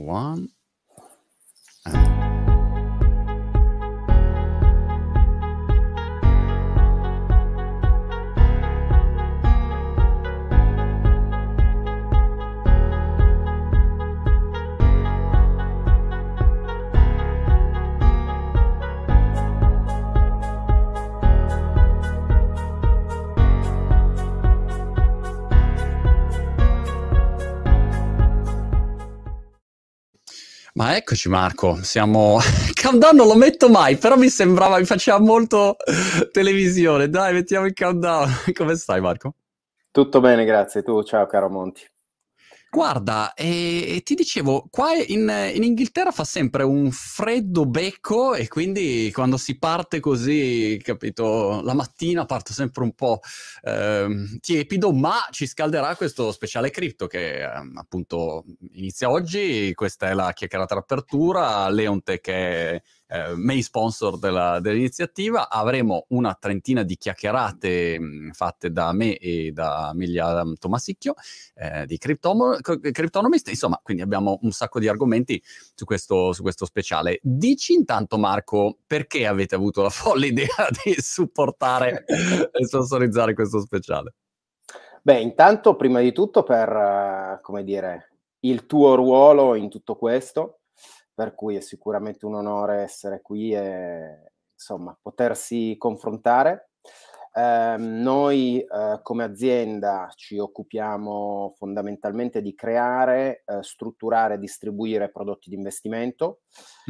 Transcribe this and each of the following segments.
one. Eccoci Marco, siamo... Countdown non lo metto mai, però mi sembrava, mi faceva molto televisione. Dai, mettiamo il countdown. Come stai Marco? Tutto bene, grazie. Tu, ciao caro Monti. Guarda, e, ti dicevo, qua in, in, Inghilterra fa sempre un freddo becco e quindi quando si parte così, capito, la mattina parte sempre un po' eh, tiepido, ma ci scalderà questo speciale cripto che eh, appunto inizia oggi, questa è la chiacchierata d'apertura, Leonte che è eh, main sponsor della, dell'iniziativa. Avremo una trentina di chiacchierate mh, fatte da me e da Amelia Tomasicchio eh, di Cryptonomist. Insomma, quindi abbiamo un sacco di argomenti su questo, su questo speciale. Dici intanto, Marco, perché avete avuto la folle idea di supportare e sponsorizzare questo speciale? Beh, intanto, prima di tutto, per, uh, come dire, il tuo ruolo in tutto questo, per cui è sicuramente un onore essere qui e insomma potersi confrontare. Eh, noi eh, come azienda ci occupiamo fondamentalmente di creare, eh, strutturare e distribuire prodotti di investimento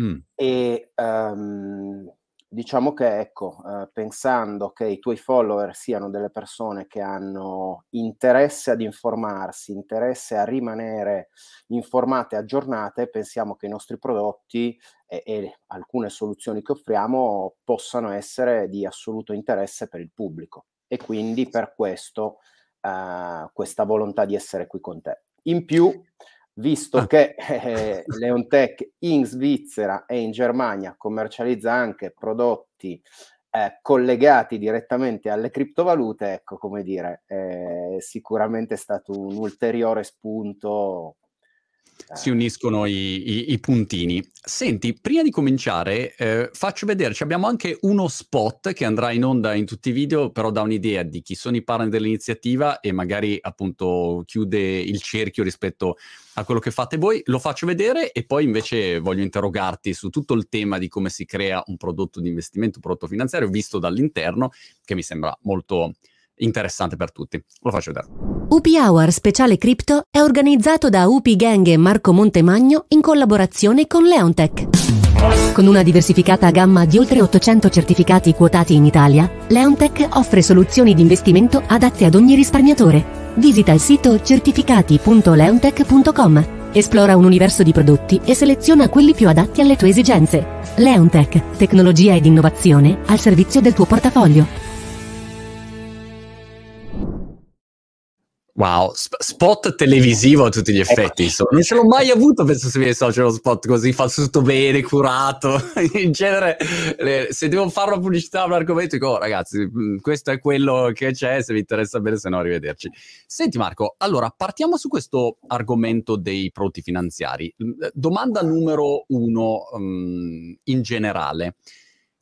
mm. e ehm, diciamo che ecco, eh, pensando che i tuoi follower siano delle persone che hanno interesse ad informarsi, interesse a rimanere informate aggiornate, pensiamo che i nostri prodotti e, e, alcune soluzioni che offriamo possano essere di assoluto interesse per il pubblico e quindi per questo eh, questa volontà di essere qui con te. In più, visto ah. che eh, Leontech in Svizzera e in Germania commercializza anche prodotti eh, collegati direttamente alle criptovalute, ecco come dire, è sicuramente stato un ulteriore spunto si uniscono i, i, i, puntini. Senti, prima di cominciare, eh, faccio vedere, abbiamo anche uno spot che andrà in onda in tutti i video, però dà un'idea di chi sono i partner dell'iniziativa e magari appunto chiude il cerchio rispetto a quello che fate voi. Lo faccio vedere e poi invece voglio interrogarti su tutto il tema di come si crea un prodotto di investimento, un prodotto finanziario visto dall'interno, che mi sembra molto interessante per tutti. Lo faccio vedere. UP Hour Speciale Crypto è organizzato da UP Gang e Marco Montemagno in collaborazione con Leontech. Con una diversificata gamma di oltre 800 certificati quotati in Italia, Leontech offre soluzioni di investimento adatte ad ogni risparmiatore. Visita il sito certificati.leontech.com, esplora un universo di prodotti e seleziona quelli più adatti alle tue esigenze. Leontech, tecnologia ed innovazione al servizio del tuo portafoglio. Wow, sp- spot televisivo a tutti gli effetti, insomma. Non ce l'ho mai avuto, penso se mi social lo spot così, fa tutto bene, curato. In genere, se devo fare una pubblicità a un argomento, dico, oh, ragazzi, mm, questo è quello che c'è, se vi interessa bene, se no arrivederci. Senti Marco, allora, partiamo su questo argomento dei prodotti finanziari. Domanda numero uno um, in generale.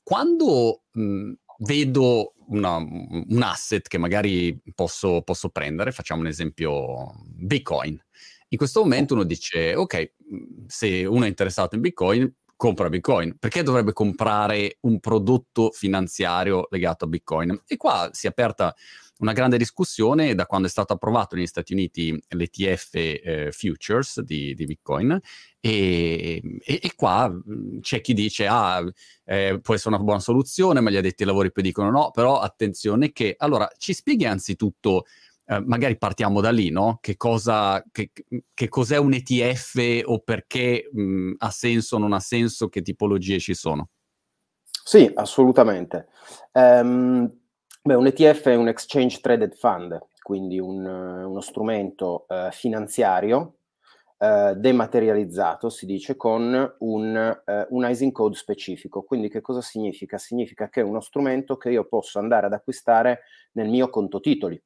Quando um, vedo una, un asset che magari posso, posso prendere, facciamo un esempio Bitcoin. In questo momento uno dice, ok, se uno è interessato in Bitcoin, compra Bitcoin. Perché dovrebbe comprare un prodotto finanziario legato a Bitcoin? E qua si è aperta una grande discussione da quando è stato approvato negli Stati Uniti l'ETF eh, Futures di, di Bitcoin e, e, e, qua c'è chi dice ah, eh, può essere una buona soluzione, ma gli addetti ai lavori poi dicono no, però attenzione che... Allora, ci spieghi anzitutto Uh, magari partiamo da lì, no? Che, cosa, che, che cos'è un ETF o perché mh, ha senso o non ha senso, che tipologie ci sono? Sì, assolutamente. Um, Beh, un ETF è un Exchange Traded Fund, quindi un, uno strumento eh, finanziario eh, dematerializzato, si dice, con un, eh, un ISIN code specifico. Quindi che cosa significa? Significa che è uno strumento che io posso andare ad acquistare nel mio conto titoli.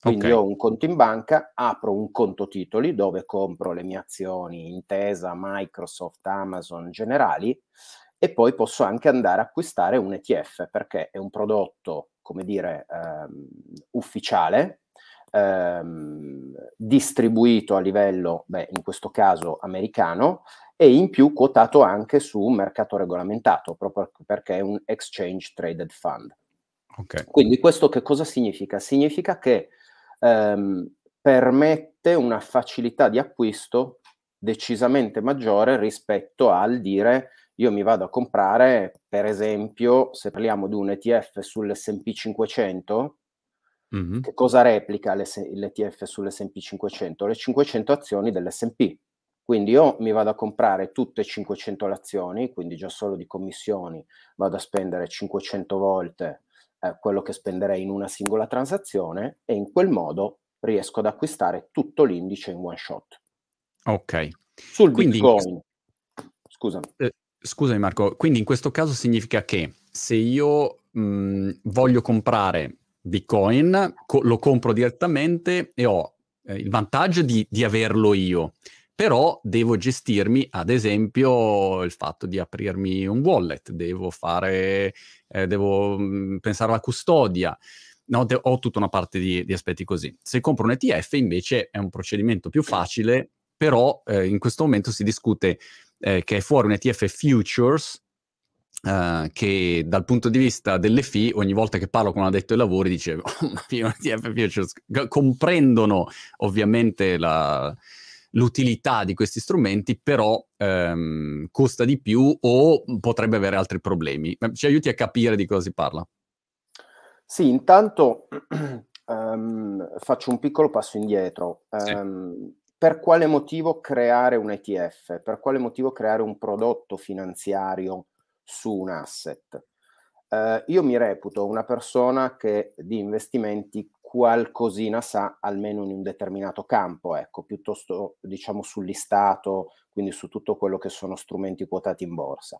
Quindi okay. ho un conto in banca, apro un conto titoli dove compro le mie azioni Intesa, Microsoft, Amazon generali e poi posso anche andare a acquistare un ETF perché è un prodotto, come dire, ehm, ufficiale, ehm, distribuito a livello, beh, in questo caso americano, e in più quotato anche su un mercato regolamentato, proprio perché è un exchange traded fund. Okay. Quindi questo che cosa significa? Significa che ehm, permette una facilità di acquisto decisamente maggiore rispetto al dire io mi vado a comprare, per esempio, se parliamo di un ETF sull'SP 500, mm-hmm. che cosa replica l'ETF sull'SP 500? Le 500 azioni dell'SP. Quindi io mi vado a comprare tutte 500 azioni, quindi già solo di commissioni vado a spendere 500 volte eh, quello che spenderei in una singola transazione e in quel modo riesco ad acquistare tutto l'indice in one shot. Ok. Sul quindi, Bitcoin, scusami. Eh, scusami Marco, quindi in questo caso significa che se io mh, voglio comprare Bitcoin, co- lo compro direttamente e ho eh, il vantaggio di, di averlo io però devo gestirmi, ad esempio, il fatto di aprirmi un wallet, devo fare, eh, devo mh, mm, pensare alla custodia, no, de- ho tutta una parte di, di, aspetti così. Se compro un ETF invece è un procedimento più facile, però eh, in questo momento si discute eh, che è fuori un ETF futures, Uh, che dal punto di vista delle fee, ogni volta che parlo con un addetto ai lavori, dicevo, oh, ETF Futures comprendono ovviamente la, l'utilità di questi strumenti, però ehm, costa di più o potrebbe avere altri problemi. Ci aiuti a capire di cosa si parla? Sì, intanto um, faccio un piccolo passo indietro. Sì. Per quale motivo creare un ETF? Per quale motivo creare un prodotto finanziario su un asset? Uh, io mi reputo una persona che di investimenti qualcosina sa almeno in un determinato campo, ecco, piuttosto diciamo sul listato, quindi su tutto quello che sono strumenti quotati in borsa.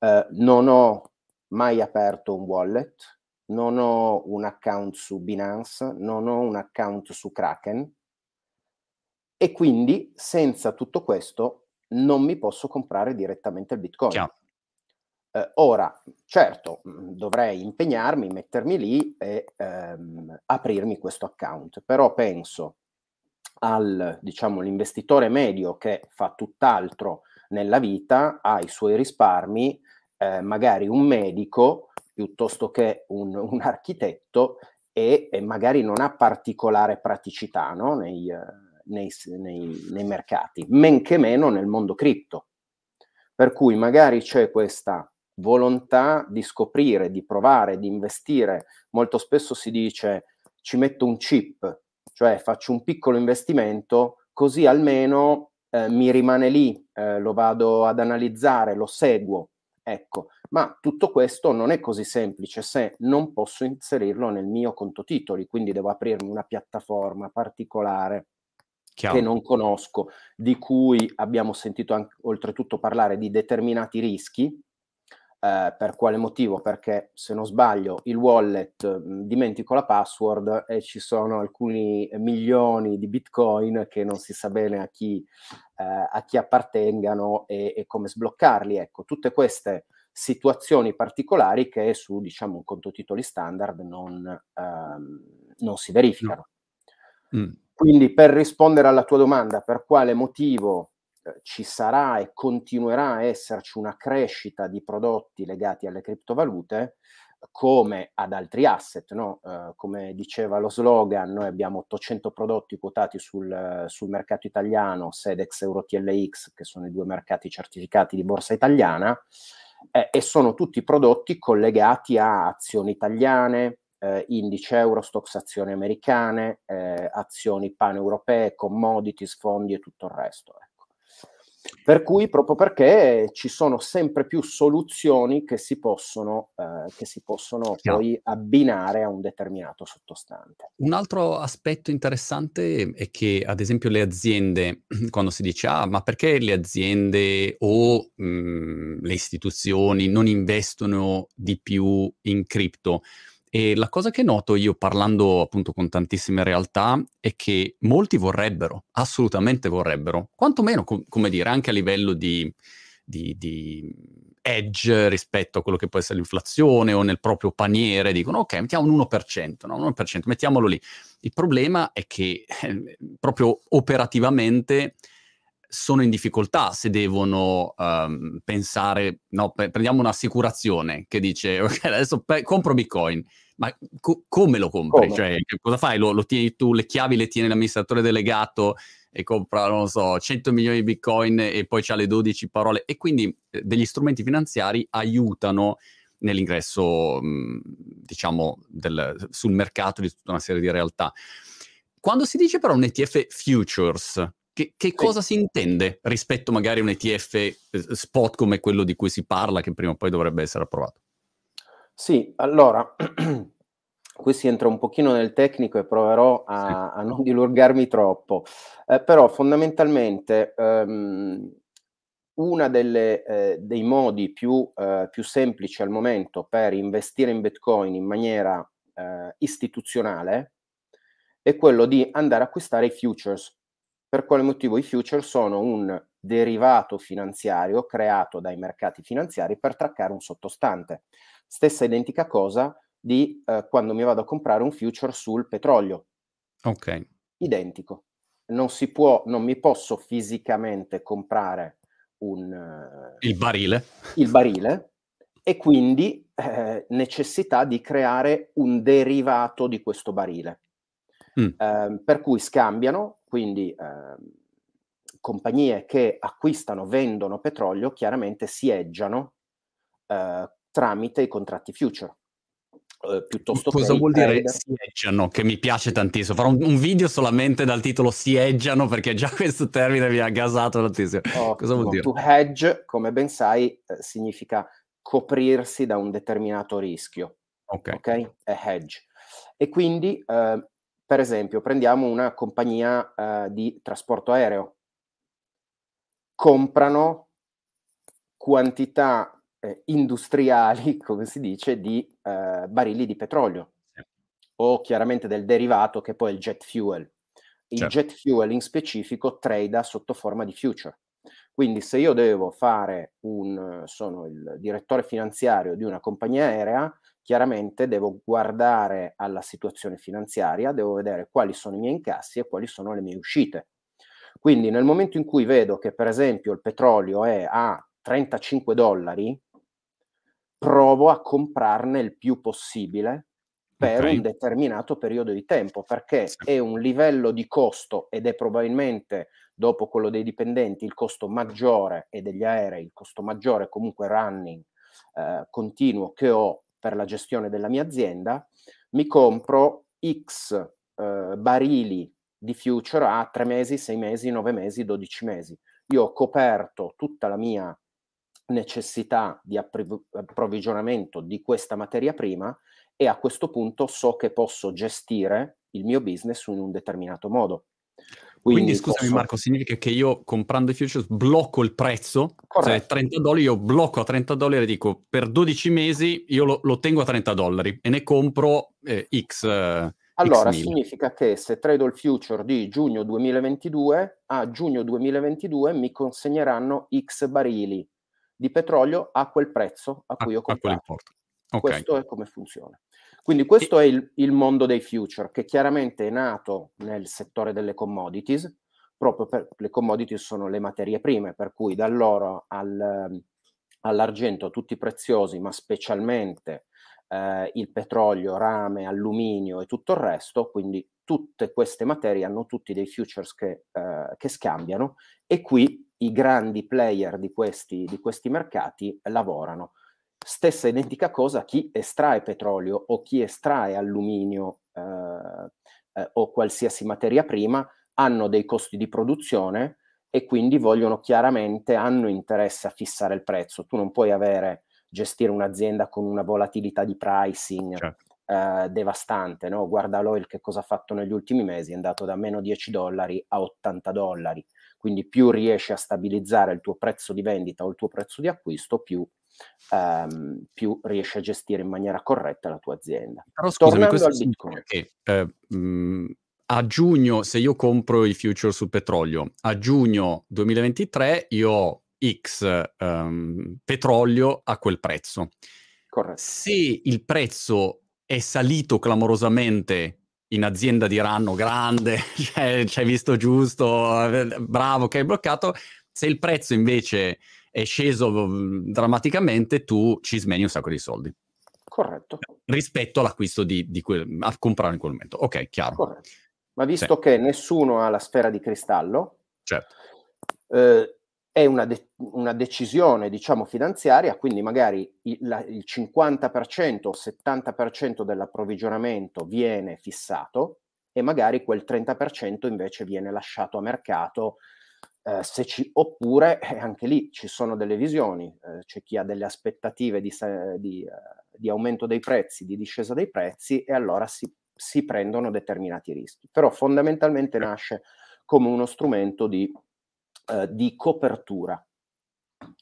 Eh, non ho mai aperto un wallet, non ho un account su Binance, non ho un account su Kraken e quindi senza tutto questo non mi posso comprare direttamente il Bitcoin. Eh, ora, certo, mm, dovrei impegnarmi, mettermi lì e ehm, aprirmi questo account, però penso al, diciamo, l'investitore medio che fa tutt'altro nella vita, ha i suoi risparmi, eh, magari un medico piuttosto che un, un architetto e, e, magari non ha particolare praticità no? nei, nei, nei, nei mercati, men che meno nel mondo cripto. Per cui magari c'è questa volontà di scoprire, di provare, di investire. Molto spesso si dice ci metto un chip, cioè faccio un piccolo investimento, così almeno eh, mi rimane lì, eh, lo vado ad analizzare, lo seguo. Ecco, ma tutto questo non è così semplice se non posso inserirlo nel mio conto titoli, quindi devo aprirmi una piattaforma particolare Chiaro. che non conosco, di cui abbiamo sentito anche, oltretutto parlare di determinati rischi, eh, per quale motivo? Perché se non sbaglio il wallet mh, mm, dimentico la password e ci sono alcuni milioni di bitcoin che non si sa bene a chi, eh, a chi appartengano e, e, come sbloccarli. Ecco, tutte queste situazioni particolari che su diciamo, un conto titoli standard non, ehm, non si verificano. No. Mm. Quindi per rispondere alla tua domanda, per quale motivo eh, ci sarà e continuerà a esserci una crescita di prodotti legati alle criptovalute come ad altri asset, no? uh, come diceva lo slogan, noi abbiamo 800 prodotti quotati sul, sul mercato italiano, Sedex, EuroTLX, che sono i due mercati certificati di borsa italiana, eh, e sono tutti prodotti collegati a azioni italiane, eh, indice Eurostox, azioni americane, eh, azioni pan-europee, commodities, fondi e tutto il resto. Eh. Per cui proprio perché ci sono sempre più soluzioni che si possono, eh, che si possono poi abbinare a un determinato sottostante. Un altro aspetto interessante è che, ad esempio, le aziende, quando si dice, ah, ma perché le aziende o mh, le istituzioni non investono di più in cripto? E la cosa che noto io parlando appunto con tantissime realtà è che molti vorrebbero, assolutamente vorrebbero, quantomeno, com- come dire, anche a livello di, di, di edge rispetto a quello che può essere l'inflazione o nel proprio paniere, dicono ok, mettiamo un 1%, no? 1%, mettiamolo lì. Il problema è che eh, proprio operativamente sono in difficoltà se devono um, pensare, no, pre- prendiamo un'assicurazione che dice ok, adesso pe- compro Bitcoin, ma co- come lo compri? Come? Cioè, cosa fai? Lo, lo, tieni tu, le chiavi le tiene l'amministratore delegato e compra, non so, 100 milioni di Bitcoin e poi c'ha le 12 parole e quindi eh, degli strumenti finanziari aiutano nell'ingresso, mh, diciamo, del, sul mercato di tutta una serie di realtà. Quando si dice però un ETF futures, che, che cosa sì. si intende rispetto magari a un ETF eh, spot come quello di cui si parla, che prima o poi dovrebbe essere approvato? Sì, allora, qui si entra un pochino nel tecnico e proverò a, sì. a non dilungarmi troppo, eh, però fondamentalmente um, uno eh, dei modi più, eh, più, semplici al momento per investire in Bitcoin in maniera eh, istituzionale è quello di andare a acquistare i futures. Per quale motivo i futures sono un derivato finanziario creato dai mercati finanziari per traccare un sottostante. Stessa identica cosa di eh, quando mi vado a comprare un future sul petrolio. Ok. Identico. Non si può, non mi posso fisicamente comprare un, uh, il barile. Il barile e quindi eh, necessità di creare un derivato di questo barile. Mm. Eh, per cui scambiano, quindi eh, compagnie che acquistano, vendono petrolio, chiaramente si eggiano eh, tramite i contratti future. Uh, piuttosto cosa vuol dire si eggiano che mi piace tantissimo farò un, un, video solamente dal titolo si eggiano perché già questo termine mi ha gasato tantissimo oh, cosa vuol dire? to hedge come ben sai eh, significa coprirsi da un determinato rischio ok, okay? è hedge e quindi eh, per esempio prendiamo una compagnia eh, di trasporto aereo comprano quantità eh, industriali, come si dice, di eh, barili di petrolio o chiaramente del derivato che poi è il jet fuel. Il certo. jet fuel in specifico trada sotto forma di future. Quindi se io devo fare un, sono il direttore finanziario di una compagnia aerea, chiaramente devo guardare alla situazione finanziaria, devo vedere quali sono i miei incassi e quali sono le mie uscite. Quindi nel momento in cui vedo che per esempio il petrolio è a 35 dollari, provo a comprarne il più possibile per okay. un determinato periodo di tempo, perché è un livello di costo ed è probabilmente dopo quello dei dipendenti il costo maggiore e degli aerei il costo maggiore comunque running eh, continuo che ho per la gestione della mia azienda, mi compro X eh, barili di future a 3 mesi, 6 mesi, 9 mesi, 12 mesi. Io ho coperto tutta la mia necessità di approvvigionamento di questa materia prima e a questo punto so che posso gestire il mio business in un determinato modo. Quindi, Quindi scusami posso... Marco, significa che io comprando i futures blocco il prezzo, Corretto. se 30 dollari io blocco a 30 dollari e dico per 12 mesi io lo, lo tengo a 30 dollari e ne compro eh, X. Eh, allora, X significa che se trado il future di giugno 2022, a giugno 2022 mi consegneranno X barili di petrolio a quel prezzo a cui a, ho comprato. Okay. Questo è come funziona. Quindi questo è il, il, mondo dei future, che chiaramente è nato nel settore delle commodities, proprio per le commodities sono le materie prime, per cui dall'oro al, all'argento tutti preziosi, ma specialmente eh, il petrolio, rame, alluminio e tutto il resto, quindi tutte queste materie hanno tutti dei futures che, eh, che scambiano e qui i grandi player di questi, di questi mercati lavorano. Stessa identica cosa chi estrae petrolio o chi estrae alluminio eh, eh, o qualsiasi materia prima hanno dei costi di produzione e quindi vogliono chiaramente, hanno interesse a fissare il prezzo. Tu non puoi avere, gestire un'azienda con una volatilità di pricing certo. eh, devastante, no? Guarda l'oil che cosa ha fatto negli ultimi mesi, è andato da meno 10 dollari a 80 dollari quindi più riesci a stabilizzare il tuo prezzo di vendita o il tuo prezzo di acquisto, più, ehm, più riesci a gestire in maniera corretta la tua azienda. Però scusami, questo al Bitcoin. Che, eh, mh, a giugno, se io compro i future sul petrolio, a giugno 2023 io ho X um, petrolio a quel prezzo. Corretto. Se il prezzo è salito clamorosamente in azienda diranno grande, cioè, ci hai visto giusto, eh, bravo che hai bloccato. Se il prezzo invece è sceso mm, drammaticamente, tu ci smeni un sacco di soldi. Corretto. Rispetto all'acquisto di, di quel, a comprare in quel momento. Ok, chiaro. Corretto. Ma visto sì. che nessuno ha la sfera di cristallo, certo. eh, è una, de- una, decisione, diciamo, finanziaria, quindi magari il, la, il 50% o 70% dell'approvvigionamento viene fissato e magari quel 30% invece viene lasciato a mercato. Eh, ci, oppure eh, anche lì ci sono delle visioni, eh, c'è chi ha delle aspettative di, di, eh, di, aumento dei prezzi, di discesa dei prezzi e allora si, si prendono determinati rischi. Però fondamentalmente nasce come uno strumento di eh, di copertura.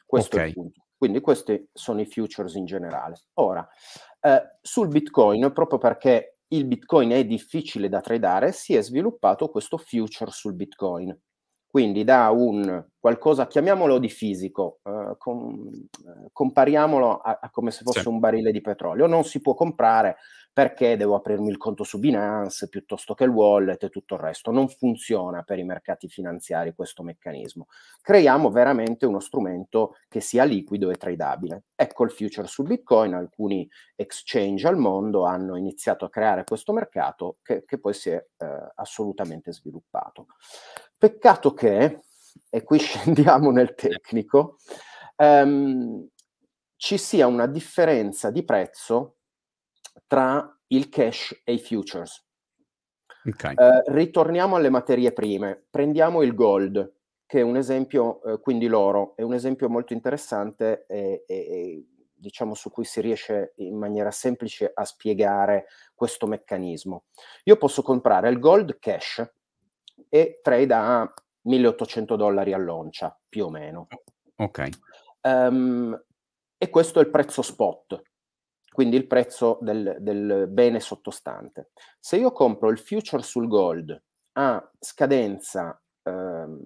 Questo okay. è il punto. Quindi questi sono i futures in generale. Ora, eh, sul Bitcoin, proprio perché il Bitcoin è difficile da tradare, si è sviluppato questo future sul Bitcoin. Quindi da un qualcosa, chiamiamolo di fisico, eh, com, eh, compariamolo a, a, come se fosse sì. un barile di petrolio. Non si può comprare perché devo aprirmi il conto su Binance piuttosto che il wallet e tutto il resto. Non funziona per i mercati finanziari questo meccanismo. Creiamo veramente uno strumento che sia liquido e tradabile. Ecco il future su Bitcoin, alcuni exchange al mondo hanno iniziato a creare questo mercato che, che poi si è eh, assolutamente sviluppato. Peccato che, e qui scendiamo nel tecnico, ehm, ci sia una differenza di prezzo tra il cash e i futures. Okay. Eh, ritorniamo alle materie prime, prendiamo il gold, che è un esempio, eh, quindi l'oro, è un esempio molto interessante e, e, e, diciamo su cui si riesce in maniera semplice a spiegare questo meccanismo. Io posso comprare il gold cash e trade a 1800 dollari all'oncia, più o meno. Ok. Um, e questo è il prezzo spot quindi il prezzo del, del bene sottostante. Se io compro il future sul gold a scadenza ehm,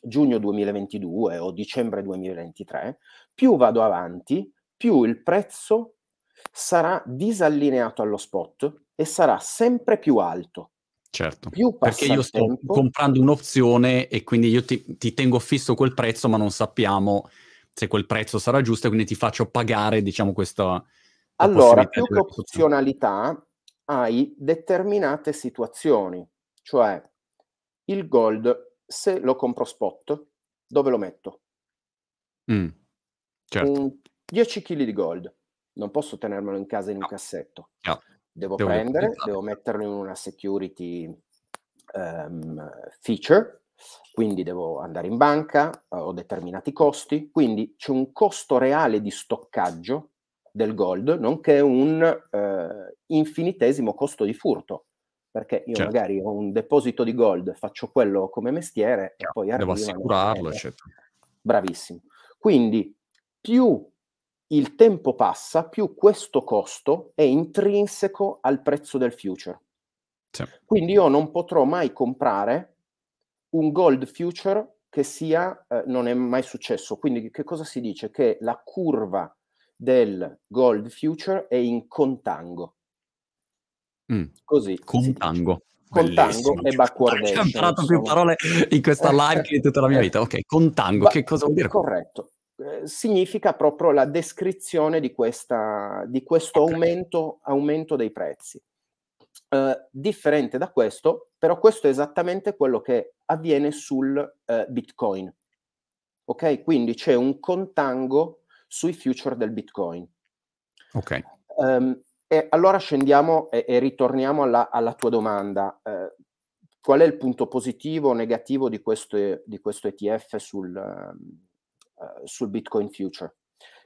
giugno 2022 o dicembre 2023, più vado avanti, più il prezzo sarà disallineato allo spot e sarà sempre più alto. Certo, perché io sto tempo, comprando un'opzione e quindi io ti, ti, tengo fisso quel prezzo, ma non sappiamo se quel prezzo sarà giusto e quindi ti faccio pagare, diciamo, questa, allora, più che opzionalità, hai determinate situazioni, cioè il gold, se lo compro spot, dove lo metto? Mm, certo. Un 10 kg di gold, non posso tenermelo in casa in un no. cassetto. No. Devo, devo prendere, devo metterlo in una security um, feature, quindi devo andare in banca, ho determinati costi, quindi c'è un costo reale di stoccaggio del gold, nonché un eh, infinitesimo costo di furto. Perché io certo. magari ho un deposito di gold, faccio quello come mestiere e poi arrivo... Devo assicurarlo, eccetera. Bravissimo. Quindi più il tempo passa, più questo costo è intrinseco al prezzo del future. Sì. Quindi io non potrò mai comprare un gold future che sia, eh, non è mai successo. Quindi che cosa si dice? Che la curva del Gold Future è in contango. Mm. Così. Contango. Contango e backwardation. Ho imparato più parole in questa live che in tutta la mia vita. Ok, contango, ba- che cosa vuol dire? Corretto. Eh, significa proprio la descrizione di, questa, di questo aumento, aumento, dei prezzi. Uh, differente da questo, però questo è esattamente quello che avviene sul uh, Bitcoin. Ok, quindi c'è un contango sui future del Bitcoin. Ok. Um, e allora scendiamo e, e ritorniamo alla, alla, tua domanda. Uh, qual è il punto positivo o negativo di questo, di questo ETF sul, uh, sul, Bitcoin Future?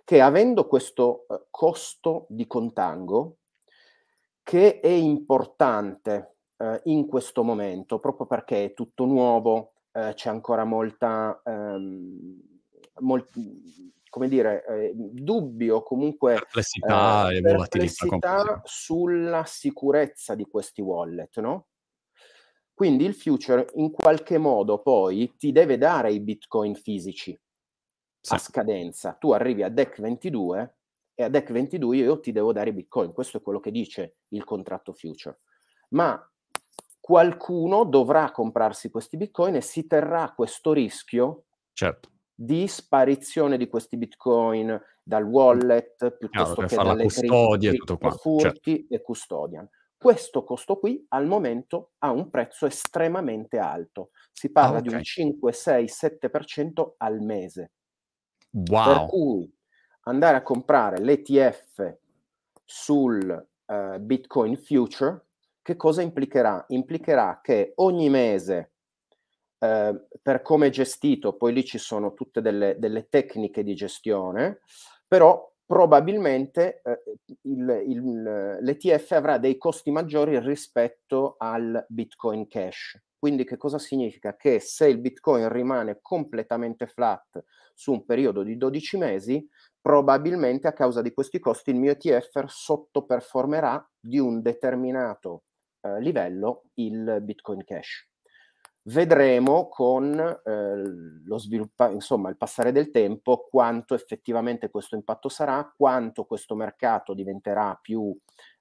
Che avendo questo uh, costo di contango, che è importante in questo momento, proprio perché è tutto nuovo, eh, c'è ancora molta, ehm, molt, come dire, eh, dubbi o comunque perplessità, eh, perplessità sulla sicurezza di questi wallet, no? Quindi il future in qualche modo poi ti deve dare i bitcoin fisici sì. a scadenza. Tu arrivi a DEC 22 e a DEC 22 io ti devo dare bitcoin. Questo è quello che dice il contratto future. Ma qualcuno dovrà comprarsi questi bitcoin e si terrà questo rischio certo. di sparizione di questi bitcoin dal wallet piuttosto Chiaro, che dalle custodia e tutto qua. furti certo. e custodian. Questo costo qui al momento ha un prezzo estremamente alto. Si parla ah, okay. di un 5, 6, 7% al mese. Wow. Per cui andare a comprare l'ETF sul uh, Bitcoin Future, che cosa implicherà? Implicherà che ogni mese, uh, per come è gestito, poi lì ci sono tutte delle, delle tecniche di gestione, però probabilmente eh, il, il, l'ETF avrà dei costi maggiori rispetto al Bitcoin Cash. Quindi che cosa significa? Che se il Bitcoin rimane completamente flat su un periodo di 12 mesi, probabilmente a causa di questi costi il mio ETF sottoperformerà di un determinato eh, livello il Bitcoin Cash vedremo con eh, lo sviluppo, insomma, il passare del tempo, quanto effettivamente questo impatto sarà, quanto questo mercato diventerà più,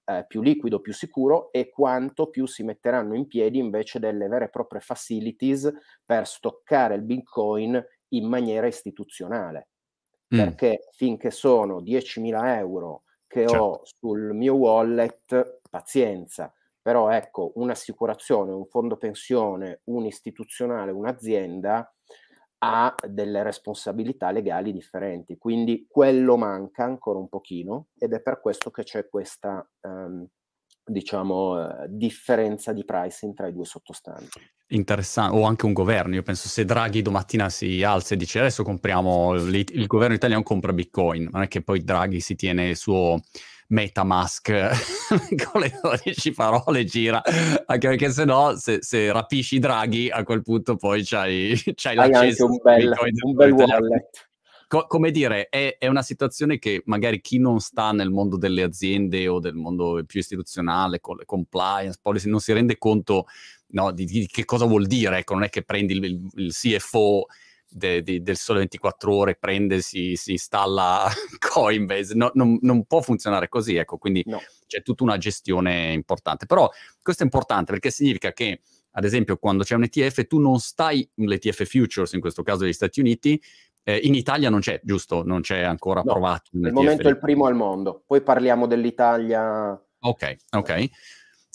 eh, più liquido, più sicuro e quanto più si metteranno in piedi invece delle vere e proprie facilities per stoccare il Bitcoin in maniera istituzionale. Mm. Perché finché sono 10.000 euro che certo. ho sul mio wallet, pazienza però ecco, un'assicurazione, un fondo pensione, un istituzionale, un'azienda ha delle responsabilità legali differenti, quindi quello manca ancora un pochino ed è per questo che c'è questa um, diciamo uh, differenza di pricing tra i due sottostanti. Interessante, o anche un governo. Io penso se Draghi domattina si alza e dice adesso compriamo, il governo italiano compra Bitcoin, non è che poi Draghi si tiene il suo Metamask con le 12 parole gira, anche perché se no, se, se rapisci Draghi, a quel punto poi c'hai, c'hai Hai l'accesso anche un bel, un bel wallet. Co- come dire, è, è, una situazione che magari chi non sta nel mondo delle aziende o del mondo più istituzionale, con le compliance, policy, non si rende conto no, di, di, che cosa vuol dire. Ecco, non è che prendi il, il, il CFO de, de, del sole 24 ore prende, si, si installa Coinbase, no, non, non, può funzionare così, ecco, quindi no. c'è tutta una gestione importante. Però questo è importante perché significa che, ad esempio, quando c'è un ETF, tu non stai, l'ETF Futures, in questo caso degli Stati Uniti, eh, in Italia non c'è, giusto? Non c'è ancora no, approvato. Al momento è il primo al mondo, poi parliamo dell'Italia. Ok, ok.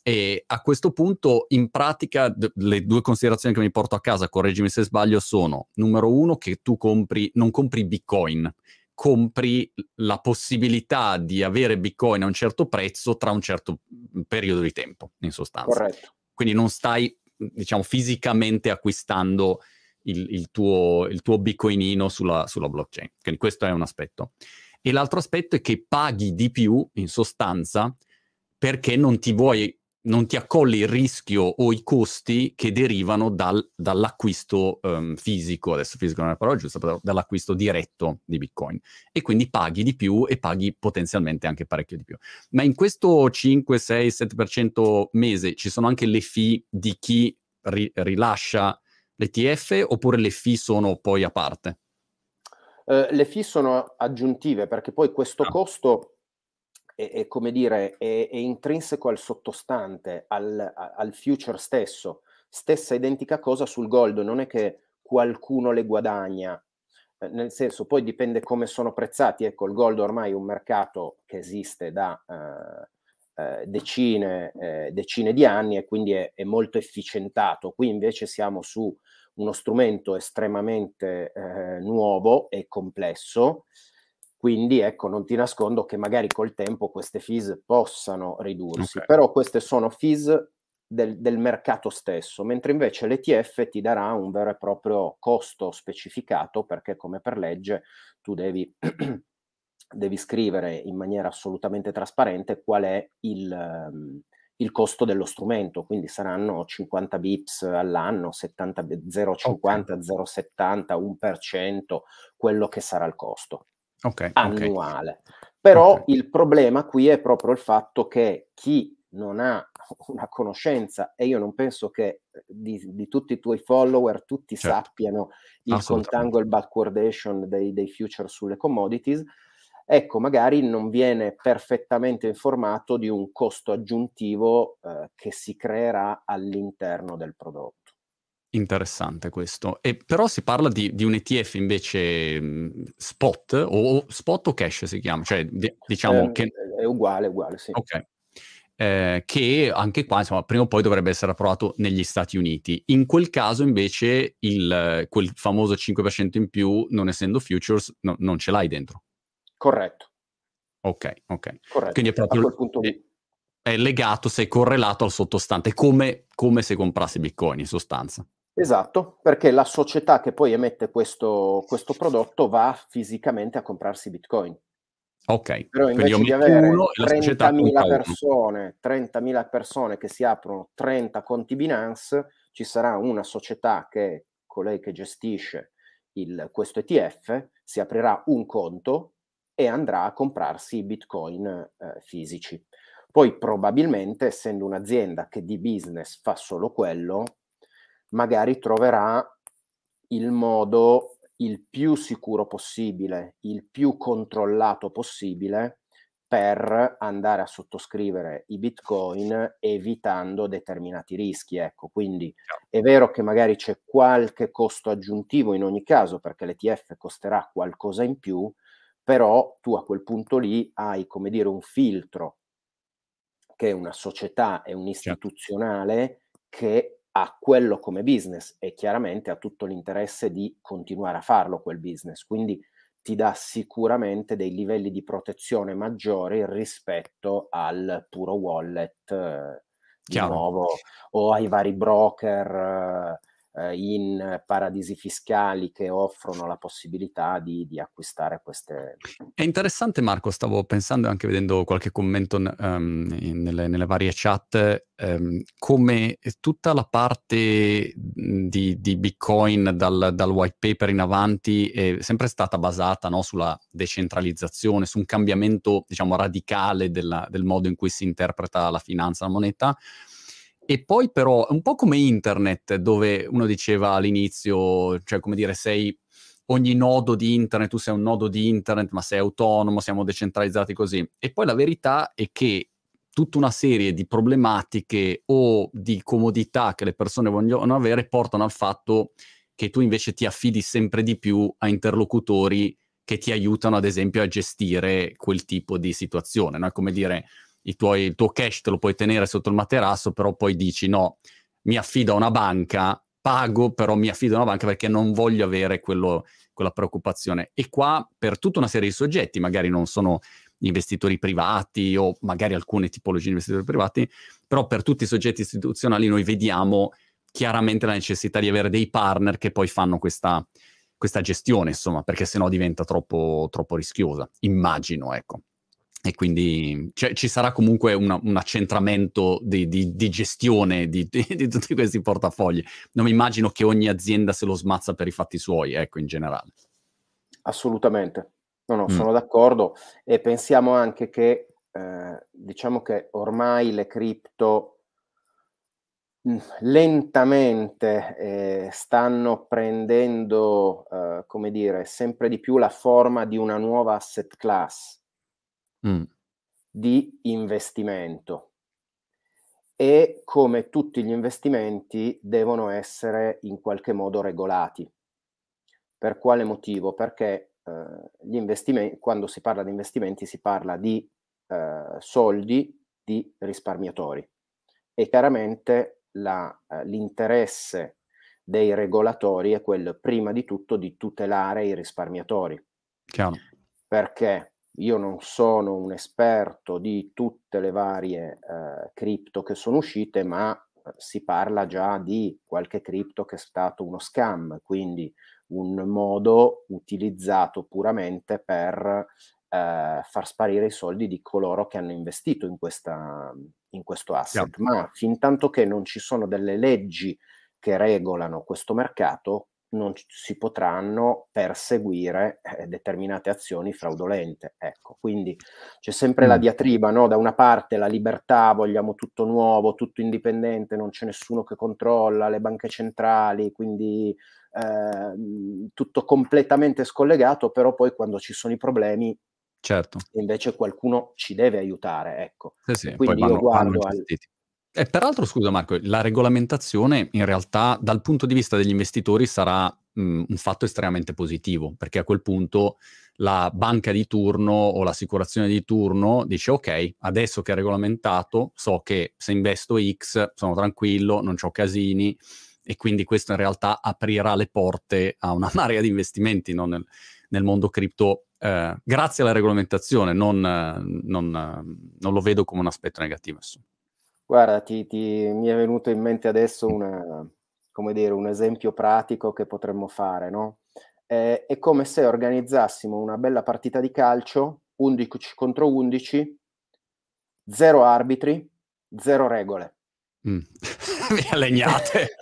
E a questo punto, in pratica, d- le due considerazioni che mi porto a casa, correggimi se sbaglio, sono, numero uno, che tu compri, non compri Bitcoin, compri la possibilità di avere Bitcoin a un certo prezzo tra un certo periodo di tempo, in sostanza. Corretto. Quindi non stai, diciamo, fisicamente acquistando il, il, tuo, il tuo, Bitcoinino sulla, sulla blockchain. Quindi questo è un aspetto. E l'altro aspetto è che paghi di più, in sostanza, perché non ti vuoi non ti accolli il rischio o i costi che derivano dal, dall'acquisto um, fisico, adesso fisico non è la parola giusta, però dall'acquisto diretto di Bitcoin. E quindi paghi di più e paghi potenzialmente anche parecchio di più. Ma in questo 5, 6, 7% mese ci sono anche le fee di chi ri- rilascia l'ETF oppure le fee sono poi a parte? Uh, le fee sono aggiuntive perché poi questo ah. costo è, è come dire, è, è, intrinseco al sottostante, al, al future stesso. Stessa identica cosa sul gold, non è che qualcuno le guadagna, eh, nel senso poi dipende come sono prezzati. Ecco, il gold ormai è un mercato che esiste da eh, eh, decine, eh, decine, di anni e quindi è, è, molto efficientato. Qui invece siamo su uno strumento estremamente eh, nuovo e complesso quindi ecco, non ti nascondo che magari col tempo queste fees possano ridursi, okay. però queste sono fees del, del, mercato stesso, mentre invece l'ETF ti darà un vero e proprio costo specificato perché come per legge tu devi, devi scrivere in maniera assolutamente trasparente qual è il, um, il costo dello strumento, quindi saranno 50 bips all'anno, 70, 0,50, okay. 0,70, 1%, quello che sarà il costo okay, annuale. Okay. Però il problema qui è proprio il fatto che chi non ha una conoscenza e io non penso che eh, di, di tutti i tuoi follower tutti certo. sappiano il contango e il backwardation dei, dei future sulle commodities, ecco, magari non viene perfettamente informato di un costo aggiuntivo eh, che si creerà all'interno del prodotto. Interessante questo. E però si parla di, di un ETF invece mh, spot o spot o cash si chiama, cioè di, diciamo eh, che... È uguale, uguale, sì. Ok. Eh, che anche qua, insomma, prima o poi dovrebbe essere approvato negli Stati Uniti. In quel caso, invece, il, quel famoso 5% in più, non essendo futures, no, non ce l'hai dentro. Corretto. Ok, ok. Corretto. Quindi è proprio... È, è legato, sei correlato al sottostante, come, come se comprassi Bitcoin in sostanza. Esatto, perché la società che poi emette questo, questo prodotto va fisicamente a comprarsi Bitcoin. Ok, però invece di avere 30.000 persone, 30.000 persone che si aprono 30 conti Binance, ci sarà una società che colei che gestisce il, questo ETF si aprirà un conto e andrà a comprarsi i bitcoin eh, fisici. Poi probabilmente, essendo un'azienda che di business fa solo quello, magari troverà il modo il più sicuro possibile, il più controllato possibile per andare a sottoscrivere i bitcoin evitando determinati rischi. Ecco, quindi è vero che magari c'è qualche costo aggiuntivo in ogni caso perché l'ETF costerà qualcosa in più, però tu a quel punto lì hai, come dire, un filtro che è una società e un istituzionale che ha quello come business e chiaramente ha tutto l'interesse di continuare a farlo quel business. Quindi ti dà sicuramente dei livelli di protezione maggiori rispetto al puro wallet eh, di Chiaro. nuovo o ai vari broker eh, in paradisi fiscali che offrono la possibilità di, di, acquistare queste. È interessante, Marco. Stavo pensando anche vedendo qualche commento um, nelle, nelle, varie chat, um, come tutta la parte di, di Bitcoin dal, dal, white paper in avanti è sempre stata basata no, sulla decentralizzazione, su un cambiamento diciamo radicale della, del modo in cui si interpreta la finanza, la moneta e poi però, un po' come internet, dove uno diceva all'inizio, cioè come dire, sei ogni nodo di internet, tu sei un nodo di internet, ma sei autonomo, siamo decentralizzati così. E poi la verità è che tutta una serie di problematiche o di comodità che le persone vogliono avere portano al fatto che tu invece ti affidi sempre di più a interlocutori che ti aiutano, ad esempio, a gestire quel tipo di situazione. No? È come dire, tuoi, il tuo cash te lo puoi tenere sotto il materasso, però poi dici no, mi affido a una banca, pago, però mi affido a una banca perché non voglio avere quello, quella preoccupazione. E qua per tutta una serie di soggetti, magari non sono investitori privati o magari alcune tipologie di investitori privati, però per tutti i soggetti istituzionali noi vediamo chiaramente la necessità di avere dei partner che poi fanno questa, questa gestione, insomma, perché sennò diventa troppo, troppo rischiosa, immagino, ecco e quindi cioè, ci sarà comunque una, un accentramento di, di, di gestione di, di, tutti questi portafogli. Non mi immagino che ogni azienda se lo smazza per i fatti suoi, ecco, in generale. Assolutamente, no, no, mm. sono d'accordo e pensiamo anche che, eh, diciamo che ormai le cripto mm, lentamente eh, stanno prendendo, eh, come dire, sempre di più la forma di una nuova asset class mm. di investimento e come tutti gli investimenti devono essere in qualche modo regolati. Per quale motivo? Perché eh, gli investimenti, quando si parla di investimenti si parla di eh, soldi di risparmiatori e chiaramente la, eh, l'interesse dei regolatori è quello prima di tutto di tutelare i risparmiatori. Chiaro. Perché io non sono un esperto di tutte le varie eh, cripto che sono uscite, ma eh, si parla già di qualche cripto che è stato uno scam, quindi un modo utilizzato puramente per eh, far sparire i soldi di coloro che hanno investito in, questa, in questo asset. Yeah. Ma fin tanto che non ci sono delle leggi che regolano questo mercato, non si potranno perseguire eh, determinate azioni fraudolente. Ecco, quindi c'è sempre mm. la diatriba, no? da una parte la libertà, vogliamo tutto nuovo, tutto indipendente, non c'è nessuno che controlla, le banche centrali, quindi eh, tutto completamente scollegato, però poi quando ci sono i problemi certo. invece qualcuno ci deve aiutare. Ecco. Sì, sì, quindi io guardo al, e peraltro, scusa Marco, la regolamentazione in realtà dal punto di vista degli investitori sarà mh, un fatto estremamente positivo, perché a quel punto la banca di turno o l'assicurazione di turno dice ok, adesso che è regolamentato so che se investo X sono tranquillo, non ho casini e quindi questo in realtà aprirà le porte a una marea di investimenti no? nel, nel, mondo cripto eh, grazie alla regolamentazione, non, non, non, lo vedo come un aspetto negativo. Insomma. Guarda, ti, ti, mi è venuto in mente adesso una, dire, un esempio pratico che potremmo fare, no? È, è come se organizzassimo una bella partita di calcio, 11 contro 11, zero arbitri, zero regole. Mm. Legnate.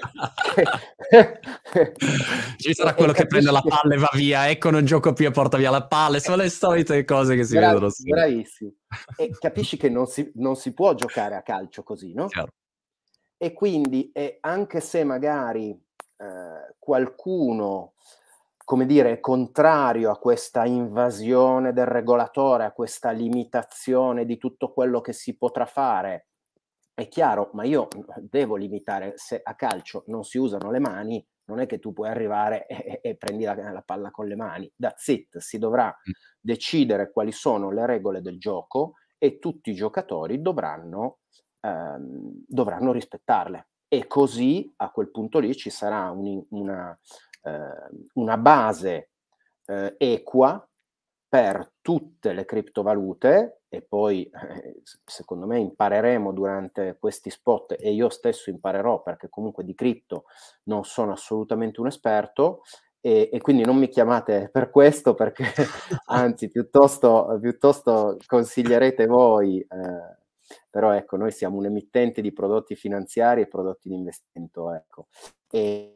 Ci sarà quello che prende la palla e va via, ecco non gioco più e porta via la palla, sono le solite cose che si Bravi, vedono. Sempre. Bravissimo. E capisci che non si, non si, può giocare a calcio così, no? Chiaro. E quindi eh, anche se magari eh, qualcuno come dire, è contrario a questa invasione del regolatore, a questa limitazione di tutto quello che si potrà fare, è chiaro, ma io devo limitare, se a calcio non si usano le mani, non è che tu puoi arrivare e, e prendi la, la, palla con le mani. That's it, si dovrà decidere quali sono le regole del gioco e tutti i giocatori dovranno, ehm, dovranno rispettarle. E così a quel punto lì ci sarà un, una, eh, una base eh, equa per tutte le criptovalute e poi eh, secondo me impareremo durante questi spot e io stesso imparerò perché comunque di cripto non sono assolutamente un esperto e, e quindi non mi chiamate per questo perché anzi piuttosto, piuttosto consiglierete voi eh, però ecco noi siamo un emittente di prodotti finanziari e prodotti di investimento ecco. E,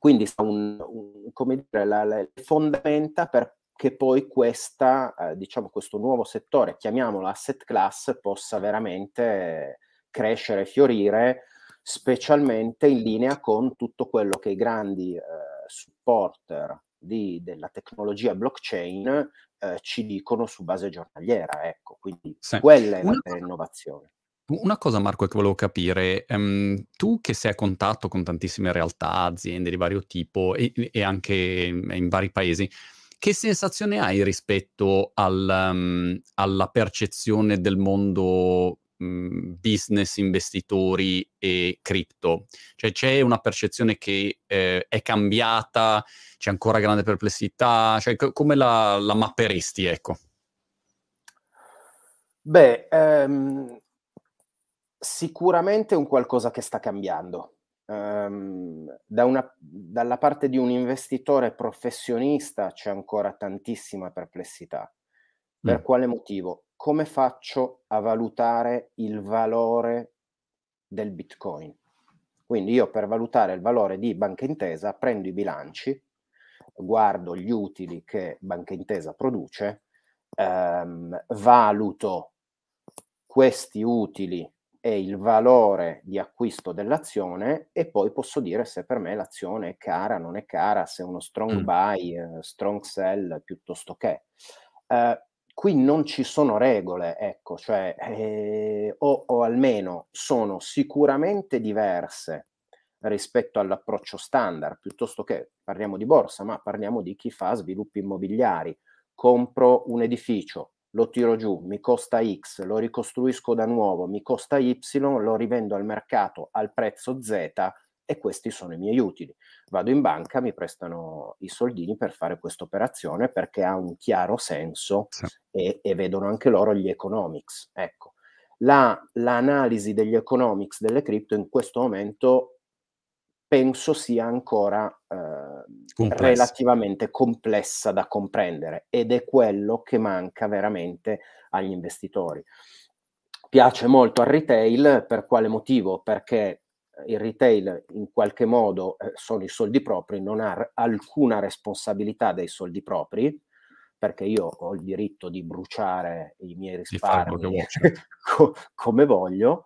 quindi un, un, come dire, la, la, le fondamenta perché poi questa, eh, diciamo, questo nuovo settore, chiamiamolo asset class, possa veramente crescere e fiorire, specialmente in linea con tutto quello che i grandi eh, supporter di, della tecnologia blockchain eh, ci dicono su base giornaliera. Ecco, quindi sì. quella è la innovazione. Una cosa Marco che volevo capire, um, tu che sei a contatto con tantissime realtà, aziende di vario tipo e, e anche in, vari paesi, che sensazione hai rispetto al, um, alla percezione del mondo um, business, investitori e cripto? Cioè c'è una percezione che eh, è cambiata, c'è ancora grande perplessità, cioè c- come la, la mapperesti, ecco? Beh, um, Sicuramente un qualcosa che sta cambiando. Um, da una, dalla parte di un investitore professionista c'è ancora tantissima perplessità. Per mm. quale motivo? Come faccio a valutare il valore del Bitcoin? Quindi io per valutare il valore di Banca Intesa prendo i bilanci, guardo gli utili che Banca Intesa produce, ehm, valuto questi utili è il valore di acquisto dell'azione e poi posso dire se per me l'azione è cara, non è cara, se è uno strong mm. buy, eh, strong sell piuttosto che. Eh, qui non ci sono regole, ecco, cioè, eh, o, o almeno sono sicuramente diverse rispetto all'approccio standard, piuttosto che parliamo di borsa, ma parliamo di chi fa sviluppi immobiliari. Compro un edificio, lo tiro giù, mi costa X, lo ricostruisco da nuovo, mi costa Y, lo rivendo al mercato al prezzo Z e questi sono i miei utili. Vado in banca, mi prestano i soldini per fare questa operazione perché ha un chiaro senso sì. e, e, vedono anche loro gli economics. Ecco, la, l'analisi degli economics delle cripto in questo momento penso sia ancora eh, relativamente complessa da comprendere ed è quello che manca veramente agli investitori. Piace molto al retail, per quale motivo? Perché il retail in qualche modo eh, sono i soldi propri, non ha alcuna responsabilità dei soldi propri, perché io ho il diritto di bruciare i miei risparmi co- come voglio